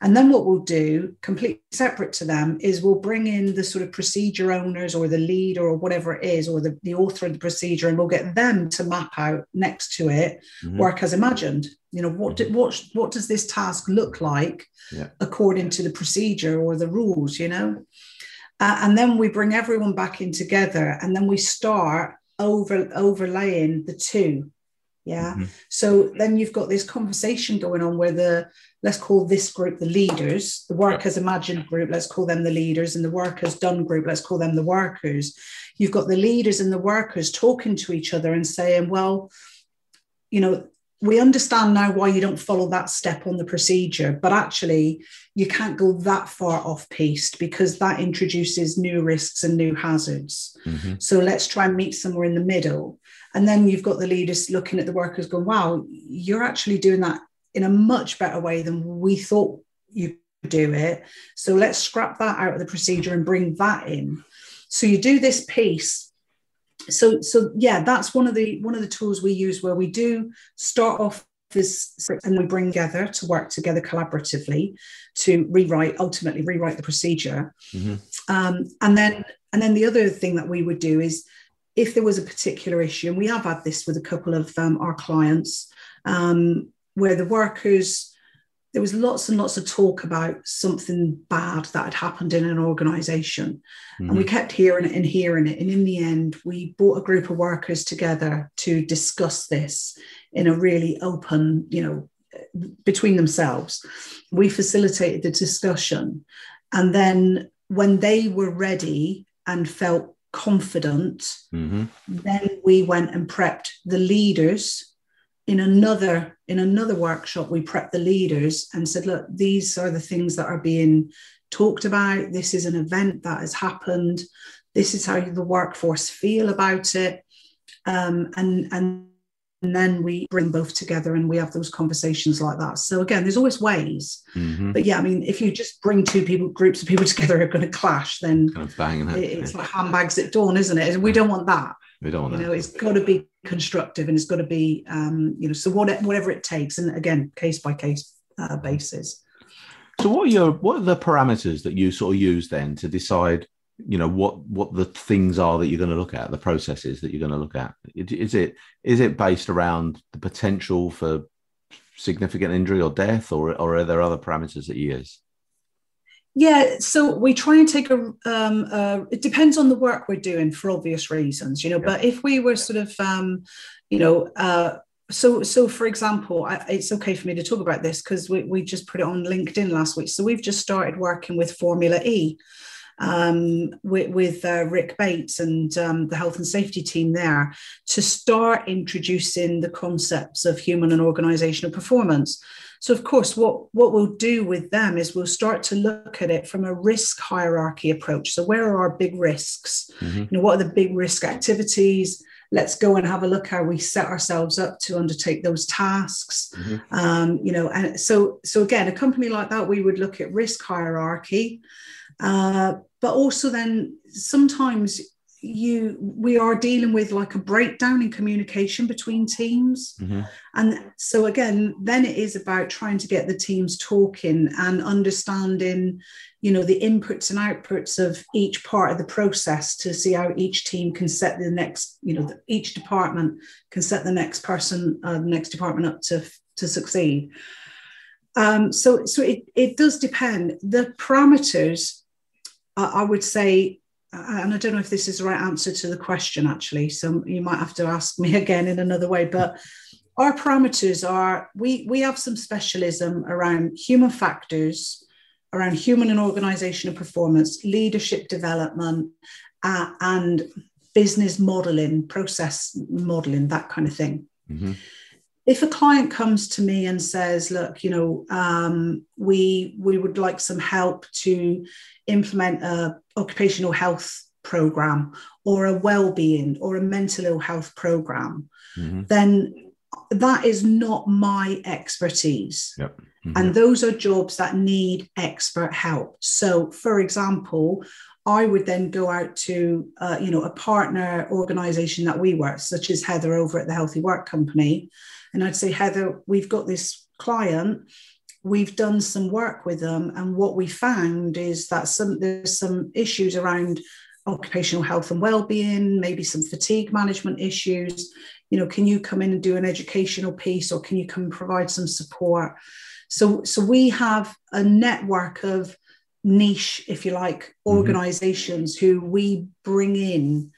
And then what we'll do, completely separate to them, is we'll bring in the sort of procedure owners or the leader or whatever it is, or the, the author of the procedure, and we'll get them to map out next to it mm-hmm. work as imagined. You know, what, mm-hmm. what, what does this task look like yeah. according to the procedure or the rules, you know? Uh, and then we bring everyone back in together and then we start over overlaying the two. Yeah. Mm-hmm. So then you've got this conversation going on where the let's call this group the leaders, the workers imagined group, let's call them the leaders, and the workers done group, let's call them the workers. You've got the leaders and the workers talking to each other and saying, well, you know, we understand now why you don't follow that step on the procedure, but actually you can't go that far off piste because that introduces new risks and new hazards. Mm-hmm. So let's try and meet somewhere in the middle. And then you've got the leaders looking at the workers going, wow, you're actually doing that in a much better way than we thought you could do it. So let's scrap that out of the procedure and bring that in. So you do this piece so so yeah that's one of the one of the tools we use where we do start off this and we bring together to work together collaboratively to rewrite ultimately rewrite the procedure mm-hmm. um, and then and then the other thing that we would do is if there was a particular issue and we have had this with a couple of um, our clients um, where the workers there was lots and lots of talk about something bad that had happened in an organization. Mm-hmm. And we kept hearing it and hearing it. And in the end, we brought a group of workers together to discuss this in a really open, you know, between themselves. We facilitated the discussion. And then when they were ready and felt confident, mm-hmm. then we went and prepped the leaders in another in another workshop we prepped the leaders and said look these are the things that are being talked about this is an event that has happened this is how the workforce feel about it um, and and and then we bring both together and we have those conversations like that. So again there's always ways. Mm-hmm. but yeah i mean if you just bring two people groups of people <laughs> together who are going to clash then kind of banging it, it's yeah. like handbags at dawn isn't it? And we don't want that. We don't want you that. know it's got to be constructive and it's got to be um, you know so whatever, whatever it takes. And again case by case uh, basis. So what are your what are the parameters that you sort of use then to decide you know what what the things are that you're going to look at the processes that you're going to look at is it is it based around the potential for significant injury or death or, or are there other parameters that you use yeah, so we try and take a. Um, uh, it depends on the work we're doing for obvious reasons, you know. Yeah. But if we were sort of, um, you know, uh, so so for example, I, it's okay for me to talk about this because we we just put it on LinkedIn last week. So we've just started working with Formula E um, with, with uh, Rick Bates and um, the health and safety team there to start introducing the concepts of human and organizational performance. So, of course, what, what we'll do with them is we'll start to look at it from a risk hierarchy approach. So, where are our big risks? Mm-hmm. You know, what are the big risk activities? Let's go and have a look how we set ourselves up to undertake those tasks. Mm-hmm. Um, you know, and so so again, a company like that, we would look at risk hierarchy, uh, but also then sometimes you we are dealing with like a breakdown in communication between teams. Mm-hmm. and so again then it is about trying to get the teams talking and understanding you know the inputs and outputs of each part of the process to see how each team can set the next you know each department can set the next person uh, the next department up to to succeed. Um, so so it, it does depend. The parameters uh, i would say and I don't know if this is the right answer to the question actually, so you might have to ask me <laughs> again in another way. But our parameters are we we have some specialism around human factors, around human and organizational performance, leadership development, uh, and business modeling, process modeling, that kind of thing. Mm-hmm if a client comes to me and says look you know um, we we would like some help to implement a occupational health program or a well-being or a mental ill health program mm-hmm. then that is not my expertise yep. mm-hmm. and those are jobs that need expert help so for example I would then go out to, uh, you know, a partner organization that we work, such as Heather over at the Healthy Work Company, and I'd say, Heather, we've got this client. We've done some work with them, and what we found is that some there's some issues around occupational health and well-being, maybe some fatigue management issues. You know, can you come in and do an educational piece, or can you come provide some support? So, so we have a network of niche, if you like, mm-hmm. organizations mm-hmm. who we bring in.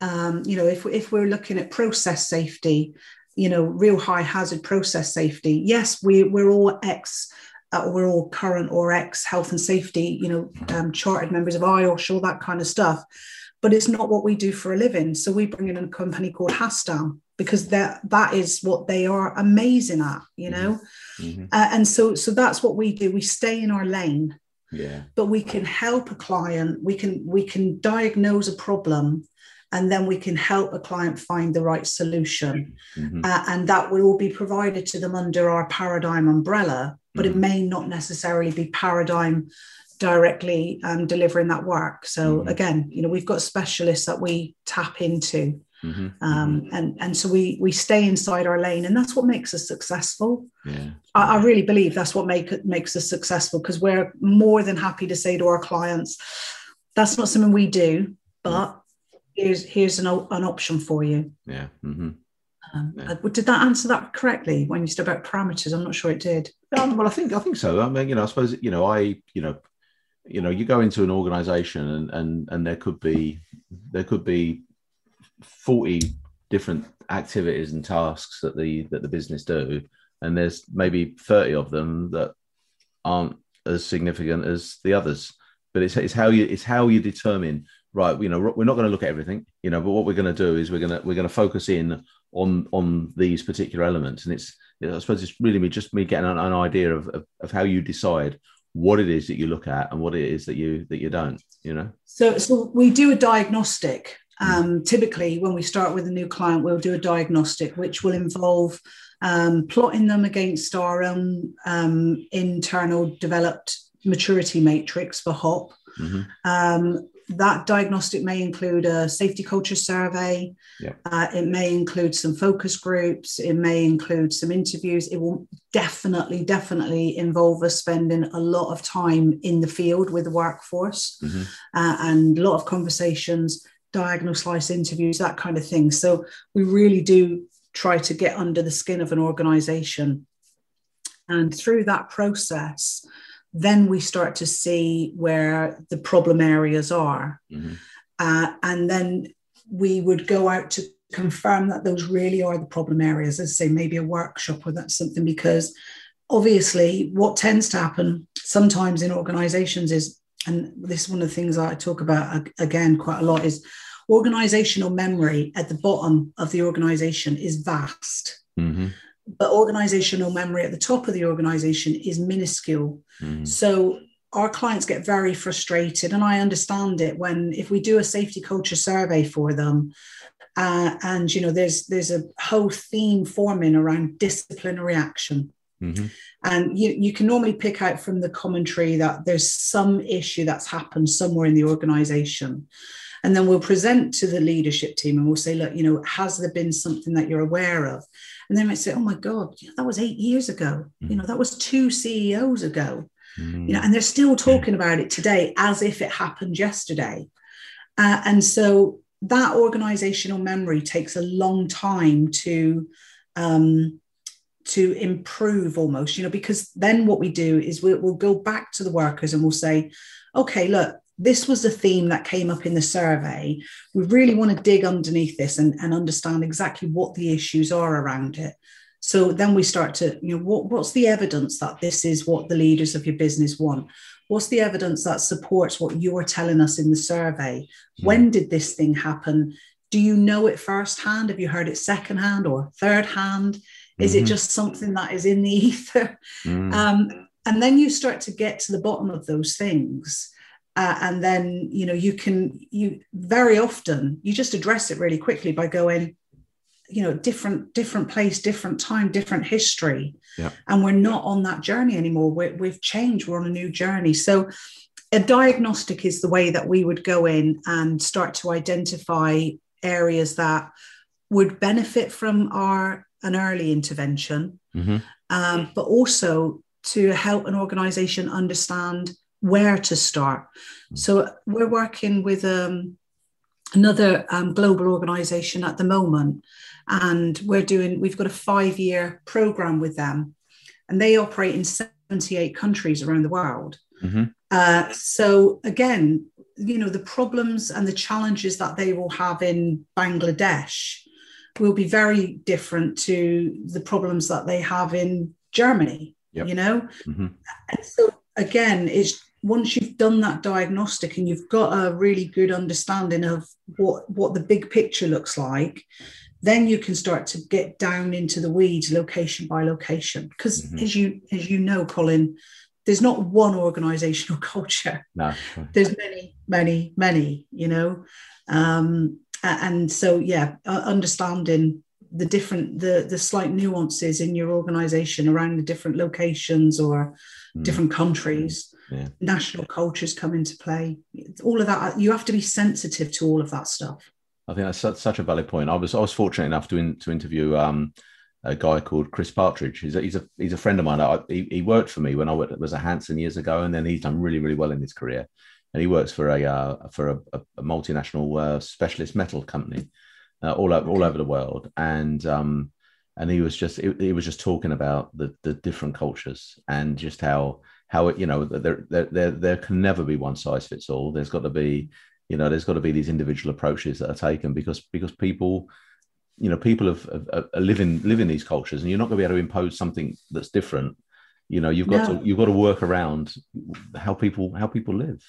Um, you know, if, if we're looking at process safety, you know, real high hazard process safety. Yes, we, we're all ex, uh, we're all current or ex health and safety, you know, um, chartered members of IOSH, all that kind of stuff. but it's not what we do for a living. So we bring in a company called Hastam because that that is what they are amazing at, you know. Mm-hmm. mm-hmm. Uh, and so so that's what we do. We stay in our lane. Yeah. But we can help a client. We can we can diagnose a problem and then we can help a client find the right solution. Mm-hmm. Uh, and that will all be provided to them under our paradigm umbrella, but mm-hmm. it may not necessarily be paradigm directly um, delivering that work. So mm-hmm. again, you know, we've got specialists that we tap into. Mm-hmm. Um, mm-hmm. and and so we we stay inside our lane, and that's what makes us successful. Yeah. I, I really believe that's what make makes us successful because we're more than happy to say to our clients, "That's not something we do, but here's here's an, an option for you. Yeah. Mm-hmm. Um, yeah. Uh, did that answer that correctly when you said about parameters? I'm not sure it did. Um, well, I think I think so. I mean, you know, I suppose you know, I you know, you know, you go into an organisation and and and there could be there could be forty different activities and tasks that the that the business do, and there's maybe thirty of them that aren't as significant as the others. But it's it's how you it's how you determine right you know we're not going to look at everything you know but what we're going to do is we're going to we're going to focus in on on these particular elements. And it's you know, i suppose it's really me just me getting an, an idea of, of, of how you decide what it is that you look at and what it is that you that you don't you know? So so we do a diagnostic. Um, typically when we start with a new client we'll do a diagnostic which will involve um, plotting them against our own um, internal developed maturity matrix for hop mm-hmm. That diagnostic may include a safety culture survey. Yeah. Uh, it may include some focus groups. It may include some interviews. It will definitely, definitely involve us spending a lot of time in the field with the workforce mm-hmm. uh, and a lot of conversations, diagonal slice interviews, that kind of thing. So we really do try to get under the skin of an organization. And through that process, then we start to see where the problem areas are. Mm-hmm. Uh, and then we would go out to confirm that those really are the problem areas, as say maybe a workshop or that's something, because obviously what tends to happen sometimes in organizations is, and this is one of the things I talk about again quite a lot, is organizational memory at the bottom of the organization is vast. Mm-hmm but organizational memory at the top of the organization is minuscule. Mm. So our clients get very frustrated, and I understand it when if we do a safety culture survey for them, uh, and you know there's there's a whole theme forming around disciplinary action. Mm-hmm. And you, you can normally pick out from the commentary that there's some issue that's happened somewhere in the organization. And then we'll present to the leadership team and we'll say, look, you know, has there been something that you're aware of? And they might say, oh my God, that was eight years ago. Mm. You know, that was two CEOs ago. Mm. You know, and they're still talking about it today as if it happened yesterday. Uh, and so that organizational memory takes a long time to um, to improve almost you know because then what we do is we'll, we'll go back to the workers and we'll say okay look this was a theme that came up in the survey. We really want to dig underneath this and, and understand exactly what the issues are around it. So then we start to, you know, what, what's the evidence that this is what the leaders of your business want? What's the evidence that supports what you're telling us in the survey? Mm. When did this thing happen? Do you know it firsthand? Have you heard it secondhand or third hand? Is mm-hmm. it just something that is in the <laughs> ether? Mm. Um, and then you start to get to the bottom of those things uh, and then you know you can you very often you just address it really quickly by going you know different different place different time different history. Yeah. and we're not on that journey anymore. We we've changed. We're on a new journey. So a diagnostic is the way that we would go in and start to identify areas that would benefit from our an early intervention. Mm-hmm. um, but also to help an organization understand where to start. Hmm. So we're working with um, another um, global organization at the moment, and we're doing, we've got a five year program with them, and they operate in 78 countries around the world. Mm-hmm. Uh, so again, you know, the problems and the challenges that they will have in Bangladesh will be very different to the problems that they have in Germany. Yep. You know, mm-hmm. and so again, it's once you've done that diagnostic and you've got a really good understanding of what what the big picture looks like then you can start to get down into the weeds location by location. Because mm-hmm. as you as you know colin there's not one organizational <laughs> culture. No there's many many many you know? Um, and so yeah understanding the different the the slight nuances in your organization around the different locations or mm. different countries yeah. national cultures come into play all of that you have to be sensitive to all of that stuff i think that's such a valid point i was i was fortunate enough to in, to interview um, a guy called Chris Partridge. He's a, he's a, he's a friend of mine. I, he, he worked for me when I was at Hanson years ago, and then he's done really, really well in his career. And he works for a uh, for a, a multinational uh, specialist metal company uh, all over all over the world. And um, and he was just he was just talking about the the different cultures and just how how it, you know there, there there there can never be one size fits all. There's got to be you know there's got to be these individual approaches that are taken because because people you know people have, have, in live in these cultures and you're not going to be able to impose something that's different you know you've got no. to you've got to work around how people how people live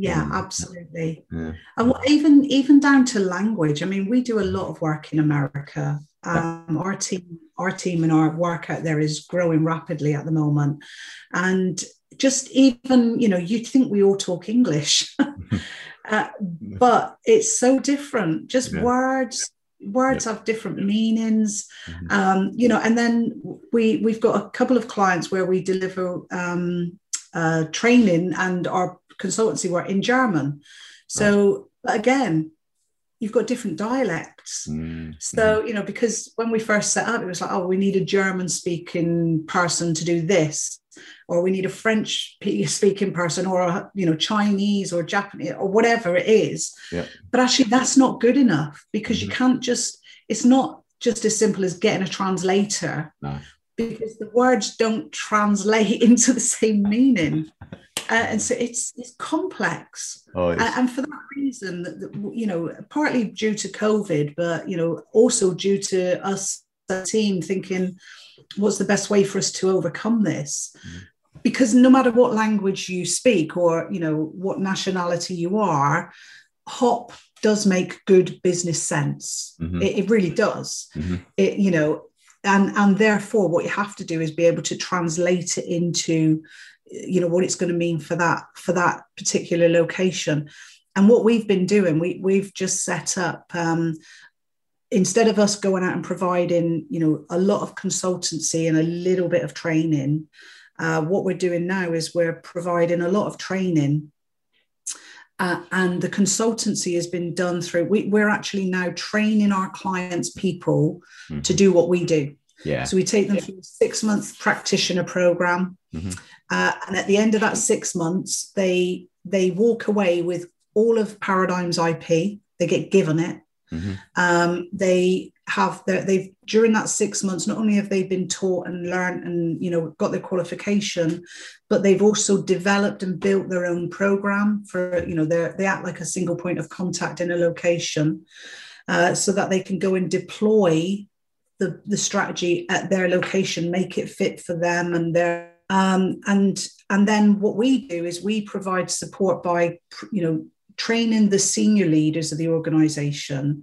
yeah um, absolutely yeah. and even even down to language i mean we do a lot of work in america um, our team our team and our work out there is growing rapidly at the moment and just even you know you'd think we all talk english <laughs> <laughs> uh, but it's so different just yeah. words words yep. have different meanings mm-hmm. um, you know and then we we've got a couple of clients where we deliver um, uh, training and our consultancy work in german so right. again you've got different dialects mm-hmm. so you know because when we first set up it was like oh we need a german speaking person to do this or we need a French speaking person or a you know Chinese or Japanese or whatever it is. Yeah. But actually that's not good enough because mm-hmm. you can't just it's not just as simple as getting a translator. No. Because the words don't translate <laughs> into the same meaning. <laughs> uh, and so it's it's complex, oh, it's... and for that reason, that, you know, partly due to COVID, but you know, also due to us, the team, thinking, what's the best way for us to overcome this? Mm because no matter what language you speak or you know what nationality you are hop does make good business sense mm-hmm. it, it, really does mm-hmm. it you know and and therefore what you have to do is be able to translate it into you know what it's going to mean for that for that particular location and what we've been doing we we've just set up um, instead of us going out and providing you know a lot of consultancy and a little bit of training uh, what we're doing now is we're providing a lot of training. Uh, and the consultancy has been done through, we, are actually now training our clients' people mm-hmm. to do what we do. Yeah. So we take them through a six month practitioner program. Mm-hmm. Uh, and at the end of that six months, they they walk away with all of Paradigm's IP. They get given it. Mm-hmm. Um, they have their, they've during that six months not only have they been taught and learned and you know got their qualification but they've also developed and built their own program for you know they they act like a single point of contact in a location uh, so that they can go and deploy the, the strategy at their location make it fit for them and their um, and and then what we do is we provide support by you know training the senior leaders of the organization.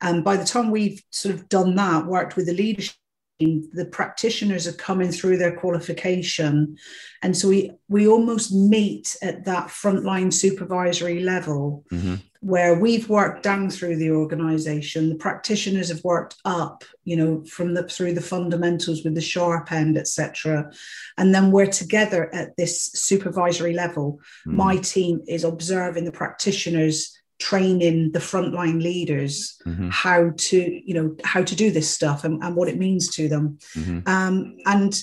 And by the time we've sort of done that, worked with the leadership the practitioners are coming through their qualification and so we we almost meet at that frontline supervisory level mm-hmm. Where we've worked down through the organization the practitioners have worked up you know from the through the fundamentals with the sharp end etc and then we're together at this supervisory level mm-hmm. my team is observing the practitioners training the frontline leaders mm-hmm. how to you know how to do this stuff and, and what it means to them mm-hmm. um, and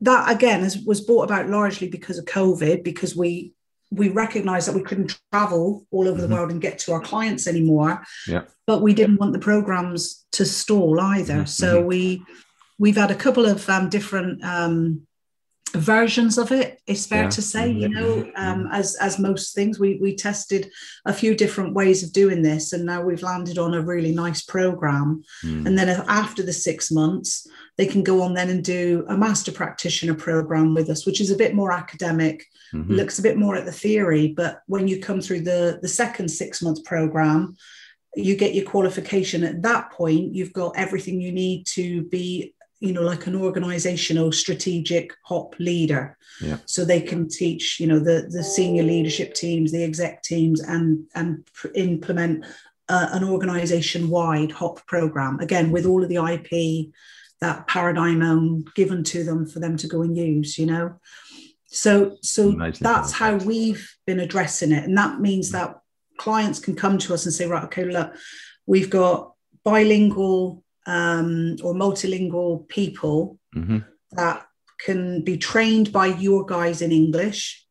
that again is, was brought about largely because of covid because we we recognized that we couldn't travel all over mm-hmm. the world and get to our clients anymore yeah. but we didn't want the programs to stall either mm-hmm. so mm-hmm. we we've had a couple of um, different um, versions of it it's fair Yeah. to say you Mhm. know um, as as most things we we tested a few different ways of doing this and now we've landed on a really nice program Mm. and then after the six months they can go on then and do a master practitioner program with us which is a bit more academic Mhm. looks a bit more at the theory but when you come through the the second six month program you get your qualification at that point you've got everything you need to be you know like an organizational strategic hop leader Yeah. so they can teach you know the the senior leadership teams the exec teams and and pr- implement uh, an organization wide hop program again with all of the ip that paradigm own given to them for them to go and use you know so so Amazing that's how we've been addressing it and that means that clients can come to us and say right okay look we've got bilingual um, or multilingual people Mhm. that can be trained by your guys in english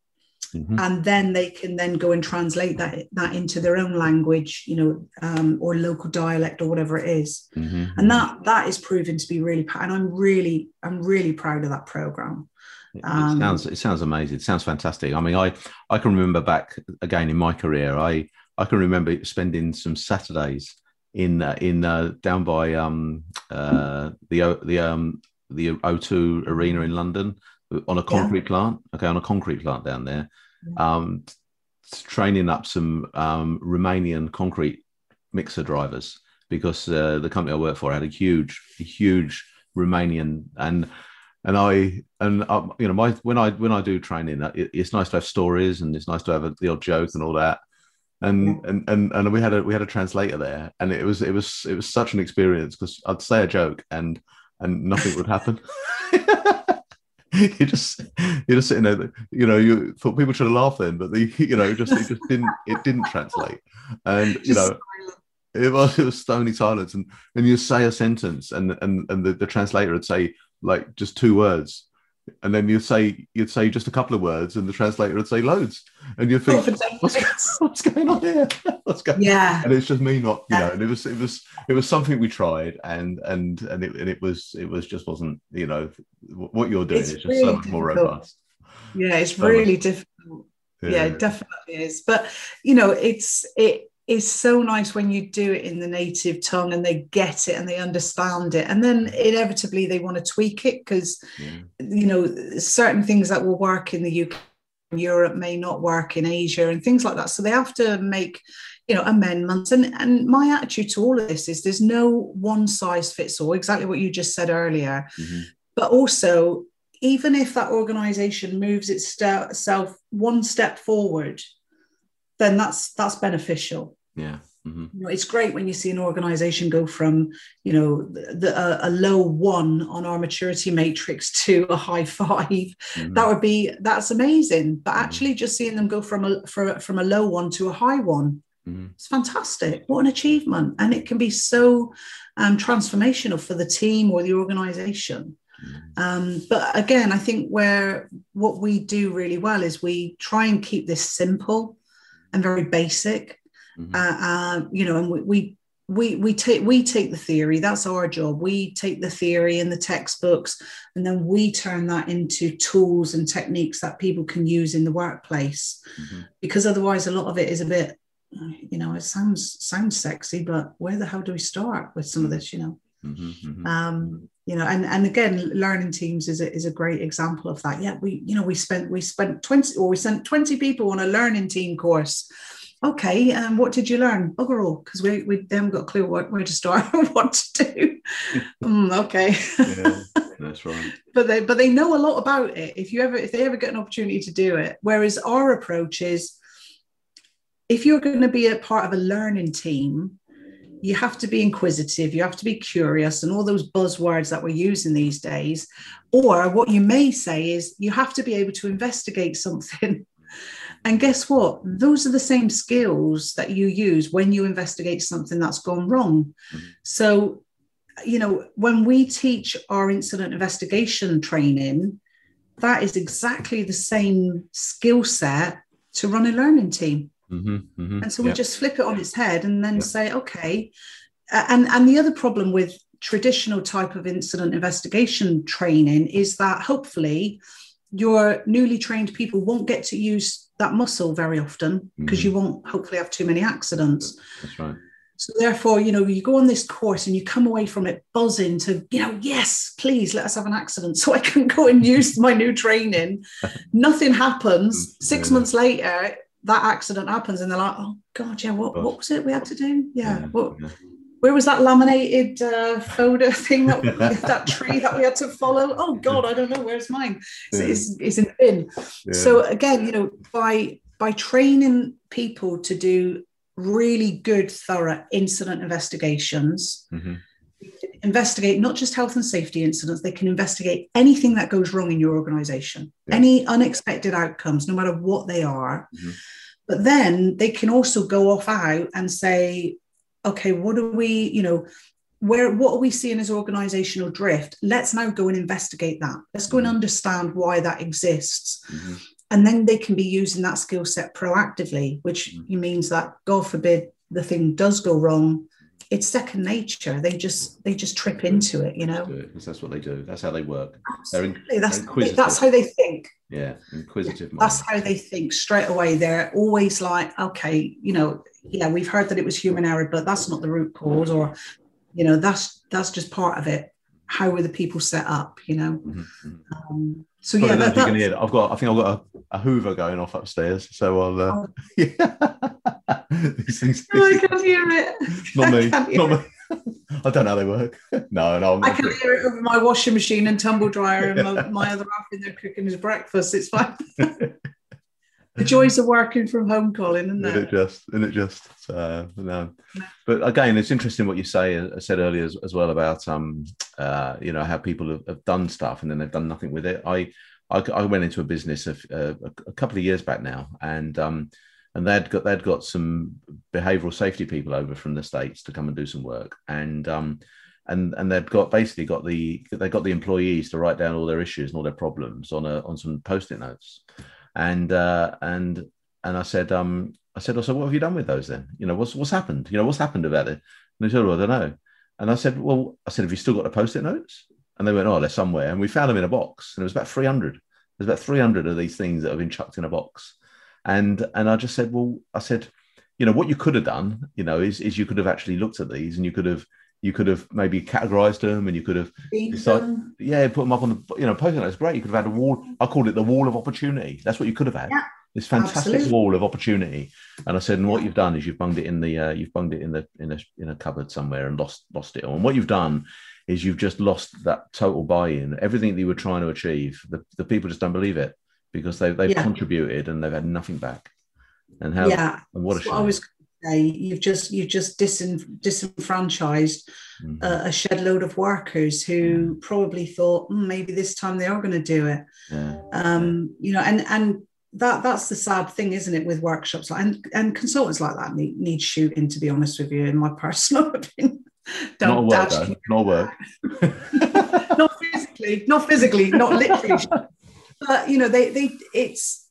Mhm. and then they can then go and translate that that into their own language you know um, or local dialect or whatever it is Mhm. and that that is proven to be really and i'm really i'm really proud of that program It Um, sounds it sounds amazing. It sounds fantastic. I mean, I I can remember back again in my career. I I can remember spending some Saturdays in uh, in uh, down by um uh the the um the O2 arena in London on a concrete plant. Okay, on a concrete plant down there. Um, training up some um, Romanian concrete mixer drivers because uh, the company I work for had a huge, huge Romanian and and I and um, you know my when I when I do training, uh, it, it's nice to have stories and it's nice to have a, the odd joke and all that. And, and and and we had a we had a translator there, and it was it was it was such an experience because I'd say a joke and and nothing would happen. <laughs> you just you're just sitting there, you know. You thought people should laugh then, but the you know just it just didn't it didn't translate, and you Just know it was it was stony silence, and and you say a sentence, and and and the, the translator would say like just two words, and then you'd say you'd say just a couple of words, and the translator would say loads, and you'd think <laughs> what's, <laughs> what's going on here? <laughs> What's going? yeah And it's just me not, you know. And it was it was it was something we tried, and and and it, and it was it was just wasn't, you know, what you're doing It's is just really so much more robust. yeah it's So much. really difficult yeah. it definitely is but you know it's it is so nice when you do it in the native tongue and they get it and they understand it. And then inevitably they want to tweak it because yeah. you know certain things that will work in the uk europe may not work in asia and things like that. So they have to make you know amendments. And and my attitude to all of this is there's no one size fits all exactly what you just said earlier. Mhm. but also even if that organization moves itself one step forward then that's that's beneficial yeah. hmm you know, it's great when you see an organization go from you know the, the, a, a low one on our maturity matrix <laughs> to a high 5 Mhm. that would be that's amazing but Mhm. actually just seeing them go from a for, from a low one to a high one Mhm. it's fantastic what an achievement and it can be so um, transformational for the team or the organization Mhm. um, but again, I think where what we do really well is we try and keep this simple and very basic. Mhm. Uh, uh, you know, and we, we we we take we take the theory. That's our job. We take the theory and the textbooks, and then we turn that into tools and techniques that people can use in the workplace. Mhm. Because otherwise, a lot of it is a bit, you know, it sounds sounds sexy, but where the hell do we start with some of this? You know Mhm. Mhm. um, you know and and again learning teams is a, is a great example of that yeah we you know we spent we spent 20 or we sent 20 people on a learning team course okay and um, what did you learn bugger all because we, we haven't got a clue what, where to start <laughs> or what to do. <laughs> Mm, okay. Yeah, <laughs> that's right. but they but they know a lot about it. If you ever if they ever get an opportunity to do it. Whereas our approach is if you're going to be a part of a learning team you have to be inquisitive you have to be curious and all those buzzwords that we're using these days or what you may say is you have to be able to investigate something and guess what those are the same skills that you use when you investigate something that's gone wrong Mhm. so you know when we teach our incident investigation training that is exactly the same skill set to run a learning team Mhm. Mhm. and so we Yeah. just flip it on its head and then Yeah. say okay and and the other problem with traditional type of incident investigation training is that hopefully your newly trained people won't get to use that muscle very often because you mm. won't hopefully have too many accidents. That's right. So therefore, you know, you go on this course and you come away from it buzzing to, you know, yes, please let us have an accident <laughs> so I can go and use my new training. <laughs> Nothing happens. Mm, Six Yeah. months later, that accident happens, and they're like, oh God, yeah, what, what was it we had to do? Yeah. What, yeah. Where was that laminated uh, folder <laughs> thing that <laughs> that tree that we had to follow? Oh God, I don't know. Where's mine? So Yeah. it's, it's in the bin. Yeah. So again, you know, by by training people to do really good, thorough incident investigations, Mhm. investigate not just health and safety incidents, they can investigate anything that goes wrong in your organization, Yeah. any unexpected outcomes, no matter what they are. Mhm. But then they can also go off out and say, okay, what are we, you know, where what are we seeing as organizational drift? Let's now go and investigate that. Let's go and Mhm. understand why that exists. Mhm. And then they can be using that skill set proactively, which Mhm. means that God forbid the thing does go wrong. It's second nature. They just they just trip into it, you know. That's what they do. That's how they work. They're in- Absolutely. That's they're inquisitive. that's how they think. Yeah, inquisitive. That's how they think straight away. They're always like, okay, you know, yeah, we've heard that it was human error, but that's not the root cause, or you know, that's that's just part of it. How were the people set up, you know? Mhm, mhm. Um, so Probably yeah, that, you can that's, hear that. I've got. I think I've got a, a Hoover going off upstairs. So I'll. Uh, <laughs> yeah. <laughs> These things. Oh, I can hear it. <laughs> not me. Not it. me. I don't know how they work. no, no. I'm I can hear it over my washing machine and tumble dryer, and my, my other half in there cooking his breakfast. It's fine. The joys of working from home, Colin, isn't it it? just? Isn't it just? So, no. But again, it's interesting what you say. uh, I said earlier as, as well about um, uh, you know, how people have, have done stuff and then they've done nothing with it. I I, I went into a business a, a, a couple of years back now, and um, and they'd got they'd got some behavioural safety people over from the states to come and do some work, and um, and and they'd got basically got the they got the employees to write down all their issues and all their problems on a on some post-it notes, and uh, and and I said um I said also what have you done with those then? You know what's what's happened? You know what's happened about it? And they said well, I don't know. And I said well I said have you still got the post-it notes? And they went oh they're somewhere. And we found them in a box. And it was about 300 there's about 300 of these things that have been chucked in a box. And and I just said well I said you know what you could have done you know is is you could have actually looked at these and you could have you could have maybe categorized them and you could have Feed Decide- them. yeah, put them up on the you know post That's. Great, you could have had a wall. I called it the wall of opportunity. That's what you could have had. Yeah, this fantastic absolutely. wall of opportunity. And I said, and what you've done is you've bunged it in the uh, you've bunged it in the in a in a cupboard somewhere and lost lost it all. And what you've done is you've just lost that total buy-in. Everything that you were trying to achieve, the, the people just don't believe it because they they've Yeah. contributed and they've had nothing back. And how yeah, and what a shame. what I was say. You've just you've just disenfranchised Mhm. a, a shed load of workers who probably thought "Hmm, maybe this time they are going to do it. yeah. Um, you know, and and that that's the sad thing, isn't it, with workshops like and, and consultants like that need, need shooting. To be honest with you, in my <laughs> personal opinion, Not don't work. Not work. <laughs> not physically, not physically, not literally. <laughs> but you know, they they it's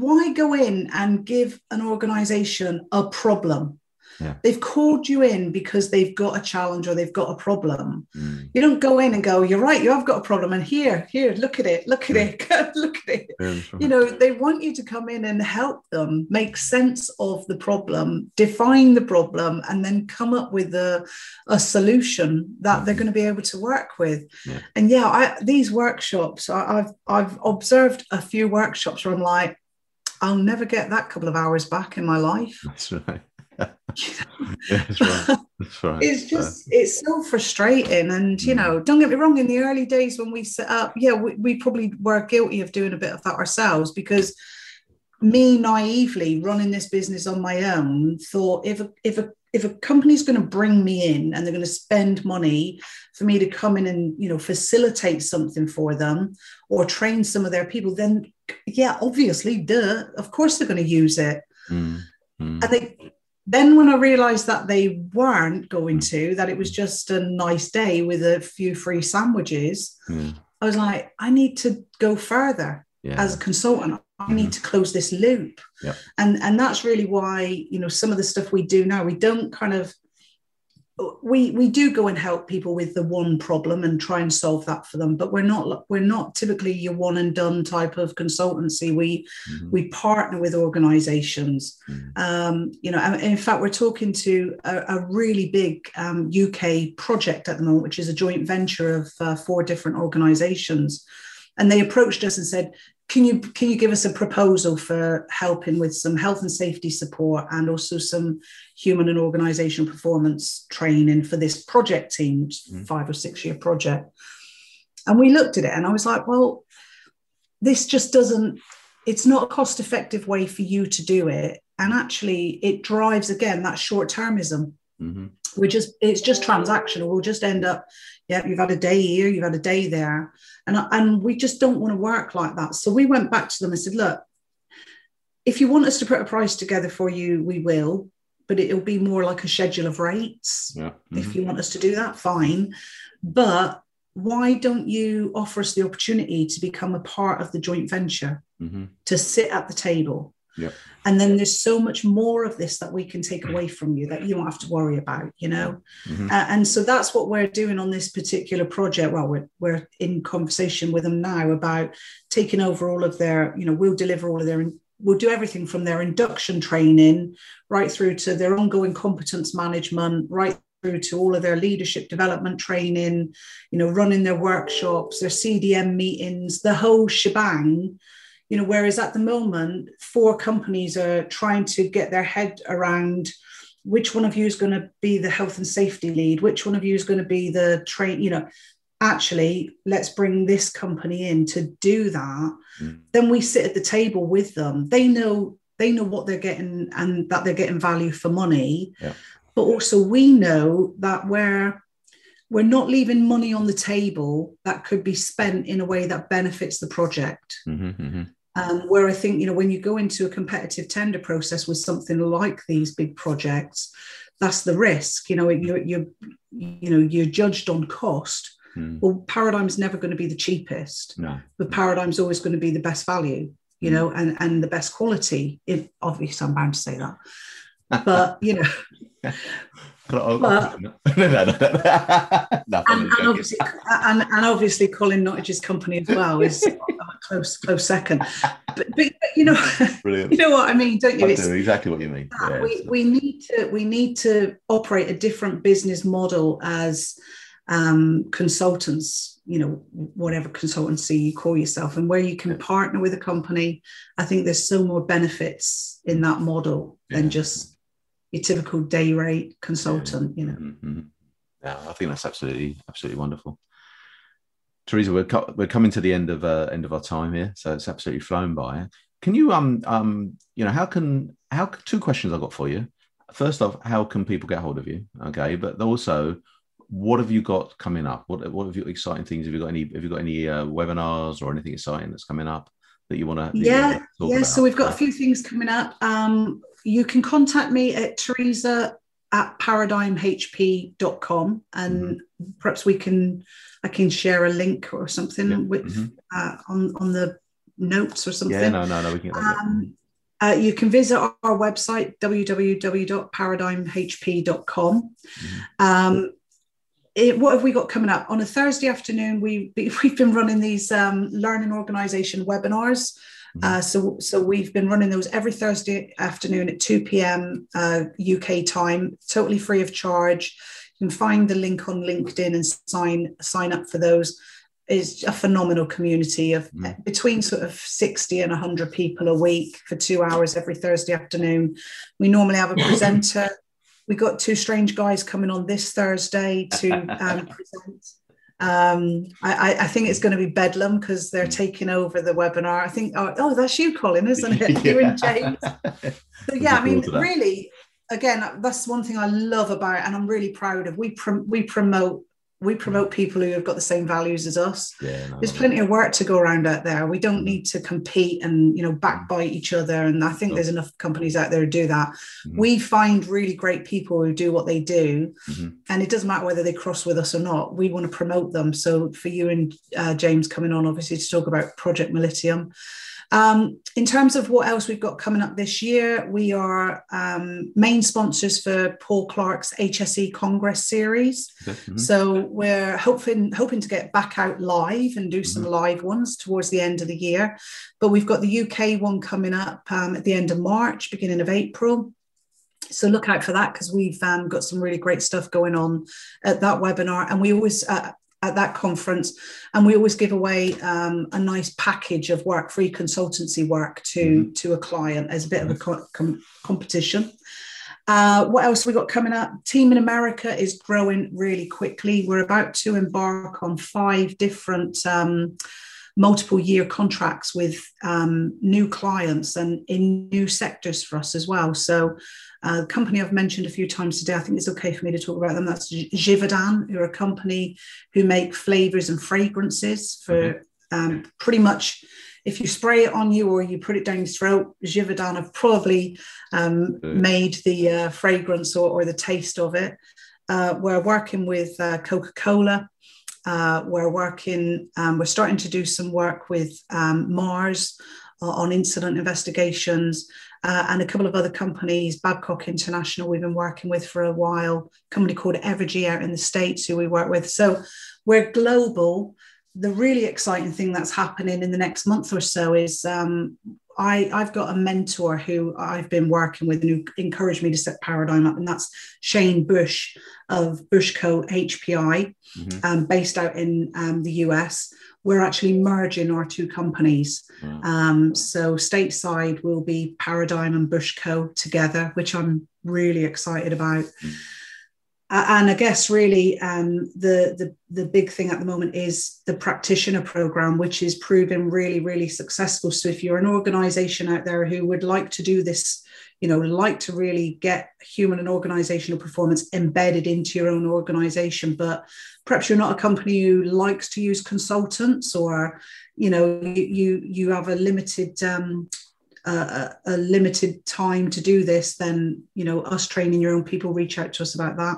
why go in and give an organization a problem? Yeah. They've called you in because they've got a challenge or they've got a problem. Mm. You don't go in and go, "You're right, you have got a problem," and here, here, look at it, look at it, <laughs> look at it. Yeah, right. You know, they want you to come in and help them make sense of the problem, define the problem, and then come up with a, a solution that they're going to be able to work with. Yeah. And yeah, I, these workshops, I, I've I've observed a few workshops where I'm like, I'll never get that couple of hours back in my life. <laughs> That's right. <laughs> yeah, that's right. That's right. It's just it's so frustrating. And you Mm. know, don't get me wrong, in the early days when we set up, yeah, we, we probably were guilty of doing a bit of that ourselves because me naively running this business on my own thought if a if a if a company's going to bring me in and they're going to spend money for me to come in and you know facilitate something for them or train some of their people then yeah obviously duh of course they're going to use it mm, mm. and they then when I realized that they weren't going to, that it was just a nice day with a few free sandwiches, Yeah. I was like, I need to go further Yeah. as a consultant. I need to close this loop. Yeah. And and that's really why, you know, some of the stuff we do now, we don't kind of we we do go and help people with the one problem and try and solve that for them but we're not we're not typically your one and done type of consultancy we mm-hmm. we partner with organizations mm-hmm. um, you know in fact we're talking to a, a really big um, uk project at the moment which is a joint venture of uh, four different organizations and they approached us and said can you can you give us a proposal for helping with some health and safety support and also some human and organizational performance training for this project team mm. five or six year project and we looked at it and i was like well this just doesn't it's not a cost effective way for you to do it and actually it drives again that short termism mm-hmm. we just it's just transactional we'll just end up yeah you've had a day here you've had a day there and, and we just don't want to work like that. So we went back to them and said, look, if you want us to put a price together for you, we will, but it'll be more like a schedule of rates. Yeah. Mm-hmm. If you want us to do that, fine. But why don't you offer us the opportunity to become a part of the joint venture, mm-hmm. to sit at the table? Yep. And then there's so much more of this that we can take away from you that you don't have to worry about, you know? Mm-hmm. Uh, and so that's what we're doing on this particular project. Well, we're, we're in conversation with them now about taking over all of their, you know, we'll deliver all of their, we'll do everything from their induction training right through to their ongoing competence management, right through to all of their leadership development training, you know, running their workshops, their CDM meetings, the whole shebang you know whereas at the moment four companies are trying to get their head around which one of you is going to be the health and safety lead which one of you is going to be the train you know actually let's bring this company in to do that mm. then we sit at the table with them they know they know what they're getting and that they're getting value for money yeah. but also we know that we're we're not leaving money on the table that could be spent in a way that benefits the project mm-hmm, mm-hmm. Um, where I think, you know, when you go into a competitive tender process with something like these big projects, that's the risk. You know, you're, you're you know, you're judged on cost. Mm. Well, paradigm's never going to be the cheapest. No. But paradigm's always going to be the best value, you mm. know, and, and the best quality. If obviously I'm bound to say that. But you know, <laughs> but, <laughs> no, no, no, no. <laughs> and, and, obviously, and, and, obviously, Colin Nottage's company as well is close, close second. <laughs> But, but you know, <laughs> Brilliant. you know what I mean, don't you? I do exactly what you mean. Yeah, we, we need to we need to operate a different business model as um, consultants. You know, whatever consultancy you call yourself, and where you can partner with a company. I think there's so more benefits in that model yeah. than just your typical day rate consultant, you know. Mm-hmm. Yeah, I think that's absolutely absolutely wonderful. Teresa, we're co- we're coming to the end of uh, end of our time here, so it's absolutely flown by. Can you um um you know how can how two questions I've got for you. First off, how can people get hold of you? Okay, but also, what have you got coming up? What what have you exciting things? Have you got any have you got any uh, webinars or anything exciting that's coming up that you want to? Yeah, yeah. About? So we've got a few things coming up. Um, you can contact me at Teresa at paradigmhp.com and mm-hmm. perhaps we can I can share a link or something yeah. with mm-hmm. uh, on on the notes or something. Yeah, no, no, no, we can. Um, uh, you can visit our, website www.paradigmhp.com. Mm-hmm. Um, it, what have we got coming up on a Thursday afternoon? We <laughs> we've been running these um, learning organisation webinars. Uh, so, so we've been running those every Thursday afternoon at 2 p.m. Uh, UK time, totally free of charge. You can find the link on LinkedIn and sign sign up for those. Is a phenomenal community of mm. between sort of 60 and 100 people a week for two hours every Thursday afternoon. We normally have a <laughs> presenter. we got two strange guys coming on this Thursday to um, <laughs> present um, I, I, think it's going to be bedlam because they're taking over the webinar. I think, oh, oh that's you, Colin, isn't it? yeah. <laughs> You and James. So yeah, I mean, really, again, that's one thing I love about, it, and I'm really proud of. We prom- we promote we promote people who have got the same values as us. Yeah, no, There's plenty of work to go around out there. We don't need to compete and you know backbite each other. And I think there's enough companies out there who do that. Mm-hmm. We find really great people who do what they do, mm-hmm. and it doesn't matter whether they cross with us or not. We want to promote them. So for you and uh, James coming on, obviously to talk about Project Millennium. Um, in terms of what else we've got coming up this year, we are um, main sponsors for Paul Clark's HSE Congress series. Mm-hmm. So we're hoping hoping to get back out live and do some mm-hmm. live ones towards the end of the year. But we've got the UK one coming up um, at the end of March, beginning of April. So look out for that because we've um, got some really great stuff going on at that webinar, and we always uh, at that conference. And we always give away um, a nice package of work, free consultancy work to, mm-hmm. to a client as a bit of a co- com- competition. Uh, what else we got coming up? Team in America is growing really quickly. We're about to embark on five different um, multiple year contracts with um, new clients and in new sectors for us as well. So uh, the company I've mentioned a few times today, I think it's okay for me to talk about them. That's Givaudan, who are a company who make flavors and fragrances for mm-hmm. um, pretty much if you spray it on you or you put it down your throat, Givaudan have probably um, mm. made the uh, fragrance or, or, the taste of it. Uh, we're working with uh, Coca Cola. Uh, we're working, um, we're starting to do some work with um, Mars uh, on incident investigations uh, and a couple of other companies, Babcock International, we've been working with for a while, a company called Evergy out in the States, who we work with. So we're global. The really exciting thing that's happening in the next month or so is um, I, I've got a mentor who I've been working with and who encouraged me to set Paradigm up, and that's Shane Bush of Bushco HPI, mm-hmm. um, based out in um, the US we're actually merging our two companies. Wow. Um, so stateside will be Paradigm and Bushco together, which I'm really excited about. Mm. Uh, and I guess really um, the, the the big thing at the moment is the practitioner program, which is proving really really successful. So if you're an organisation out there who would like to do this you know like to really get human and organizational performance embedded into your own organization but perhaps you're not a company who likes to use consultants or you know you you have a limited um, a, a limited time to do this then you know us training your own people reach out to us about that.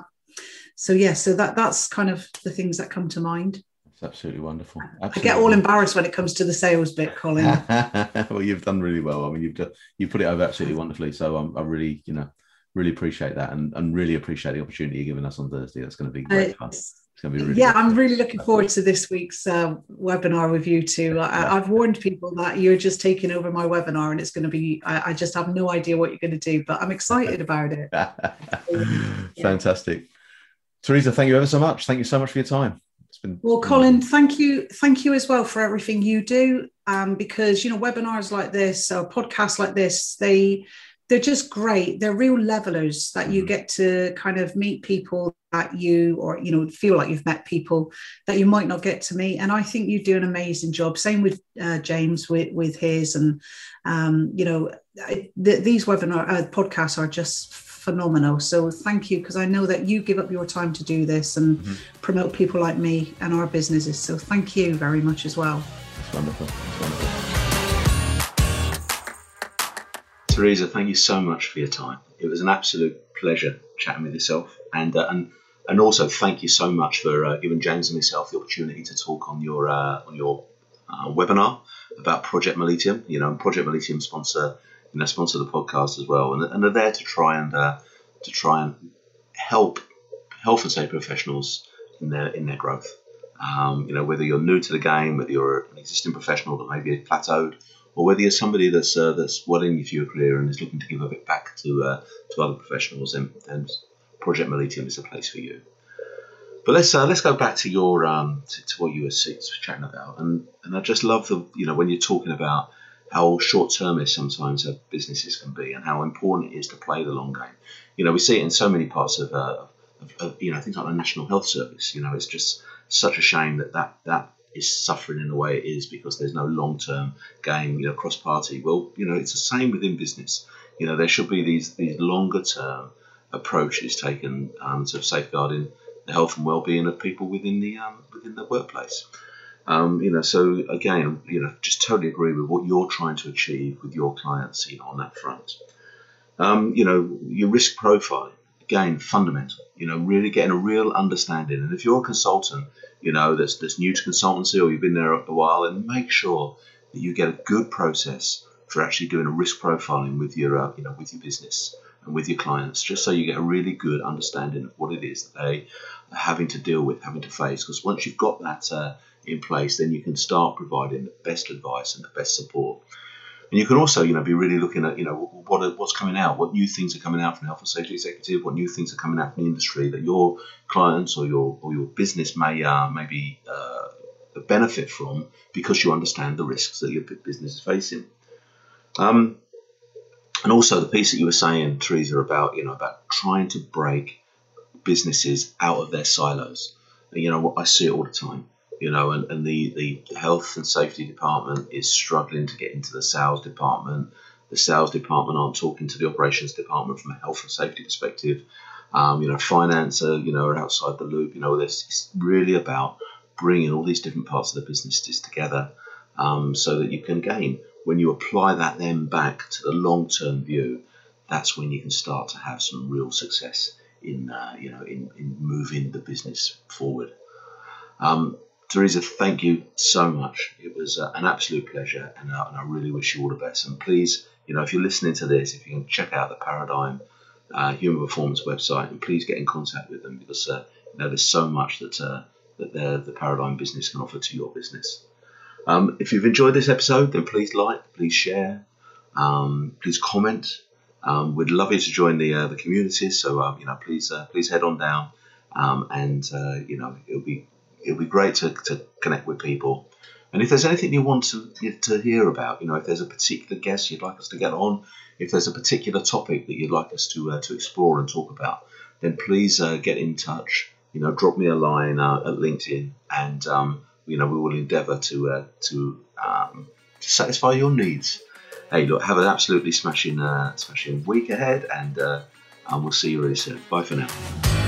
So yeah so that that's kind of the things that come to mind it's absolutely wonderful. Absolutely. I get all embarrassed when it comes to the sales bit, Colin. <laughs> well, you've done really well. I mean, you've done, you put it over absolutely wonderfully. So um, I really, you know, really appreciate that, and, and really appreciate the opportunity you're giving us on Thursday. That's going to be great uh, fun. It's going to be really yeah, I'm really looking forward to this week's uh, webinar with you too. I, have warned people that you're just taking over my webinar, and it's going to be. I, I just have no idea what you're going to do, but I'm excited about it. <laughs> Fantastic, Teresa. Thank you ever so much. Thank you so much for your time. It's been well, Colin. Thank you, thank you as well for everything you do. Um, because you know, webinars like this or podcasts like this, they they're just great. They're real levelers that you mm-hmm. get to kind of meet people that you or you know feel like you've met people that you might not get to meet. And I think you do an amazing job. Same with uh, James with with his and um, you know th- these webinar uh, podcasts are just phenomenal. So thank you because I know that you give up your time to do this and mm-hmm. promote people like me and our businesses. So thank you very much as well. That's wonderful. That's wonderful. Teresa, thank you so much for your time. It was an absolute pleasure chatting with yourself, and uh, and and also thank you so much for uh, giving James and myself the opportunity to talk on your uh, on your uh, webinar about Project Millennium. You know, Project Millennium sponsor you know, sponsor the podcast as well, and, and they're there to try and uh, to try and help health and safety professionals in their in their growth. Um, you know, whether you're new to the game, whether you're an existing professional that maybe has plateaued, or whether you're somebody that's uh, that's well into your career and is looking to give a bit back to uh, to other professionals, then, then Project Millennium is a place for you. But let's uh, let's go back to your um, to, to what you were chatting about, and and I just love the you know when you're talking about how short termist sometimes our businesses can be and how important it is to play the long game. You know, we see it in so many parts of, uh, of, of, you know, things like the National Health Service. You know, it's just such a shame that that, that is suffering in the way it is because there's no long term game, you know, cross party. Well, you know, it's the same within business. You know, there should be these, these longer term approaches taken um, to safeguarding the health and well being of people within the um, within the workplace. Um, you know, so again, you know, just totally agree with what you're trying to achieve with your clients, you know, on that front. Um, you know, your risk profile, again, fundamental. You know, really getting a real understanding. And if you're a consultant, you know, that's that's new to consultancy or you've been there a while, and make sure that you get a good process for actually doing a risk profiling with your uh, you know with your business and with your clients, just so you get a really good understanding of what it is that they are having to deal with, having to face. Because once you've got that uh, in place, then you can start providing the best advice and the best support. And you can also, you know, be really looking at, you know, what are, what's coming out, what new things are coming out from the health and safety executive, what new things are coming out from the industry that your clients or your or your business may uh, maybe uh, benefit from because you understand the risks that your business is facing. Um, and also the piece that you were saying, Teresa, about you know about trying to break businesses out of their silos. You know, I see it all the time. You know, and, and the, the health and safety department is struggling to get into the sales department. The sales department aren't talking to the operations department from a health and safety perspective. Um, you know, finance, are, you know, are outside the loop. You know, this it's really about bringing all these different parts of the businesses together um, so that you can gain when you apply that then back to the long term view, that's when you can start to have some real success in uh, you know in, in moving the business forward. Um, Teresa, thank you so much. It was uh, an absolute pleasure, and, uh, and, I really wish you all the best. And please, you know, if you're listening to this, if you can check out the Paradigm uh, Human Performance website, and please get in contact with them because uh, you know there's so much that uh, that the Paradigm business can offer to your business. Um, if you've enjoyed this episode, then please like, please share, um, please comment. Um, we'd love you to join the uh, the community. So um, you know, please please head on down, um, and you know it'll be it'll be great to, to connect with people. And if there's anything you want to to hear about, you know, if there's a particular guest you'd like us to get on, if there's a particular topic that you'd like us to uh, to explore and talk about, then please uh, get in touch. You know, drop me a line uh, at LinkedIn, and um, you know, we will endeavour to uh, to um, to satisfy your needs. Hey, look, have an absolutely smashing uh, smashing week ahead, and uh, and we'll see you really soon. Bye for now.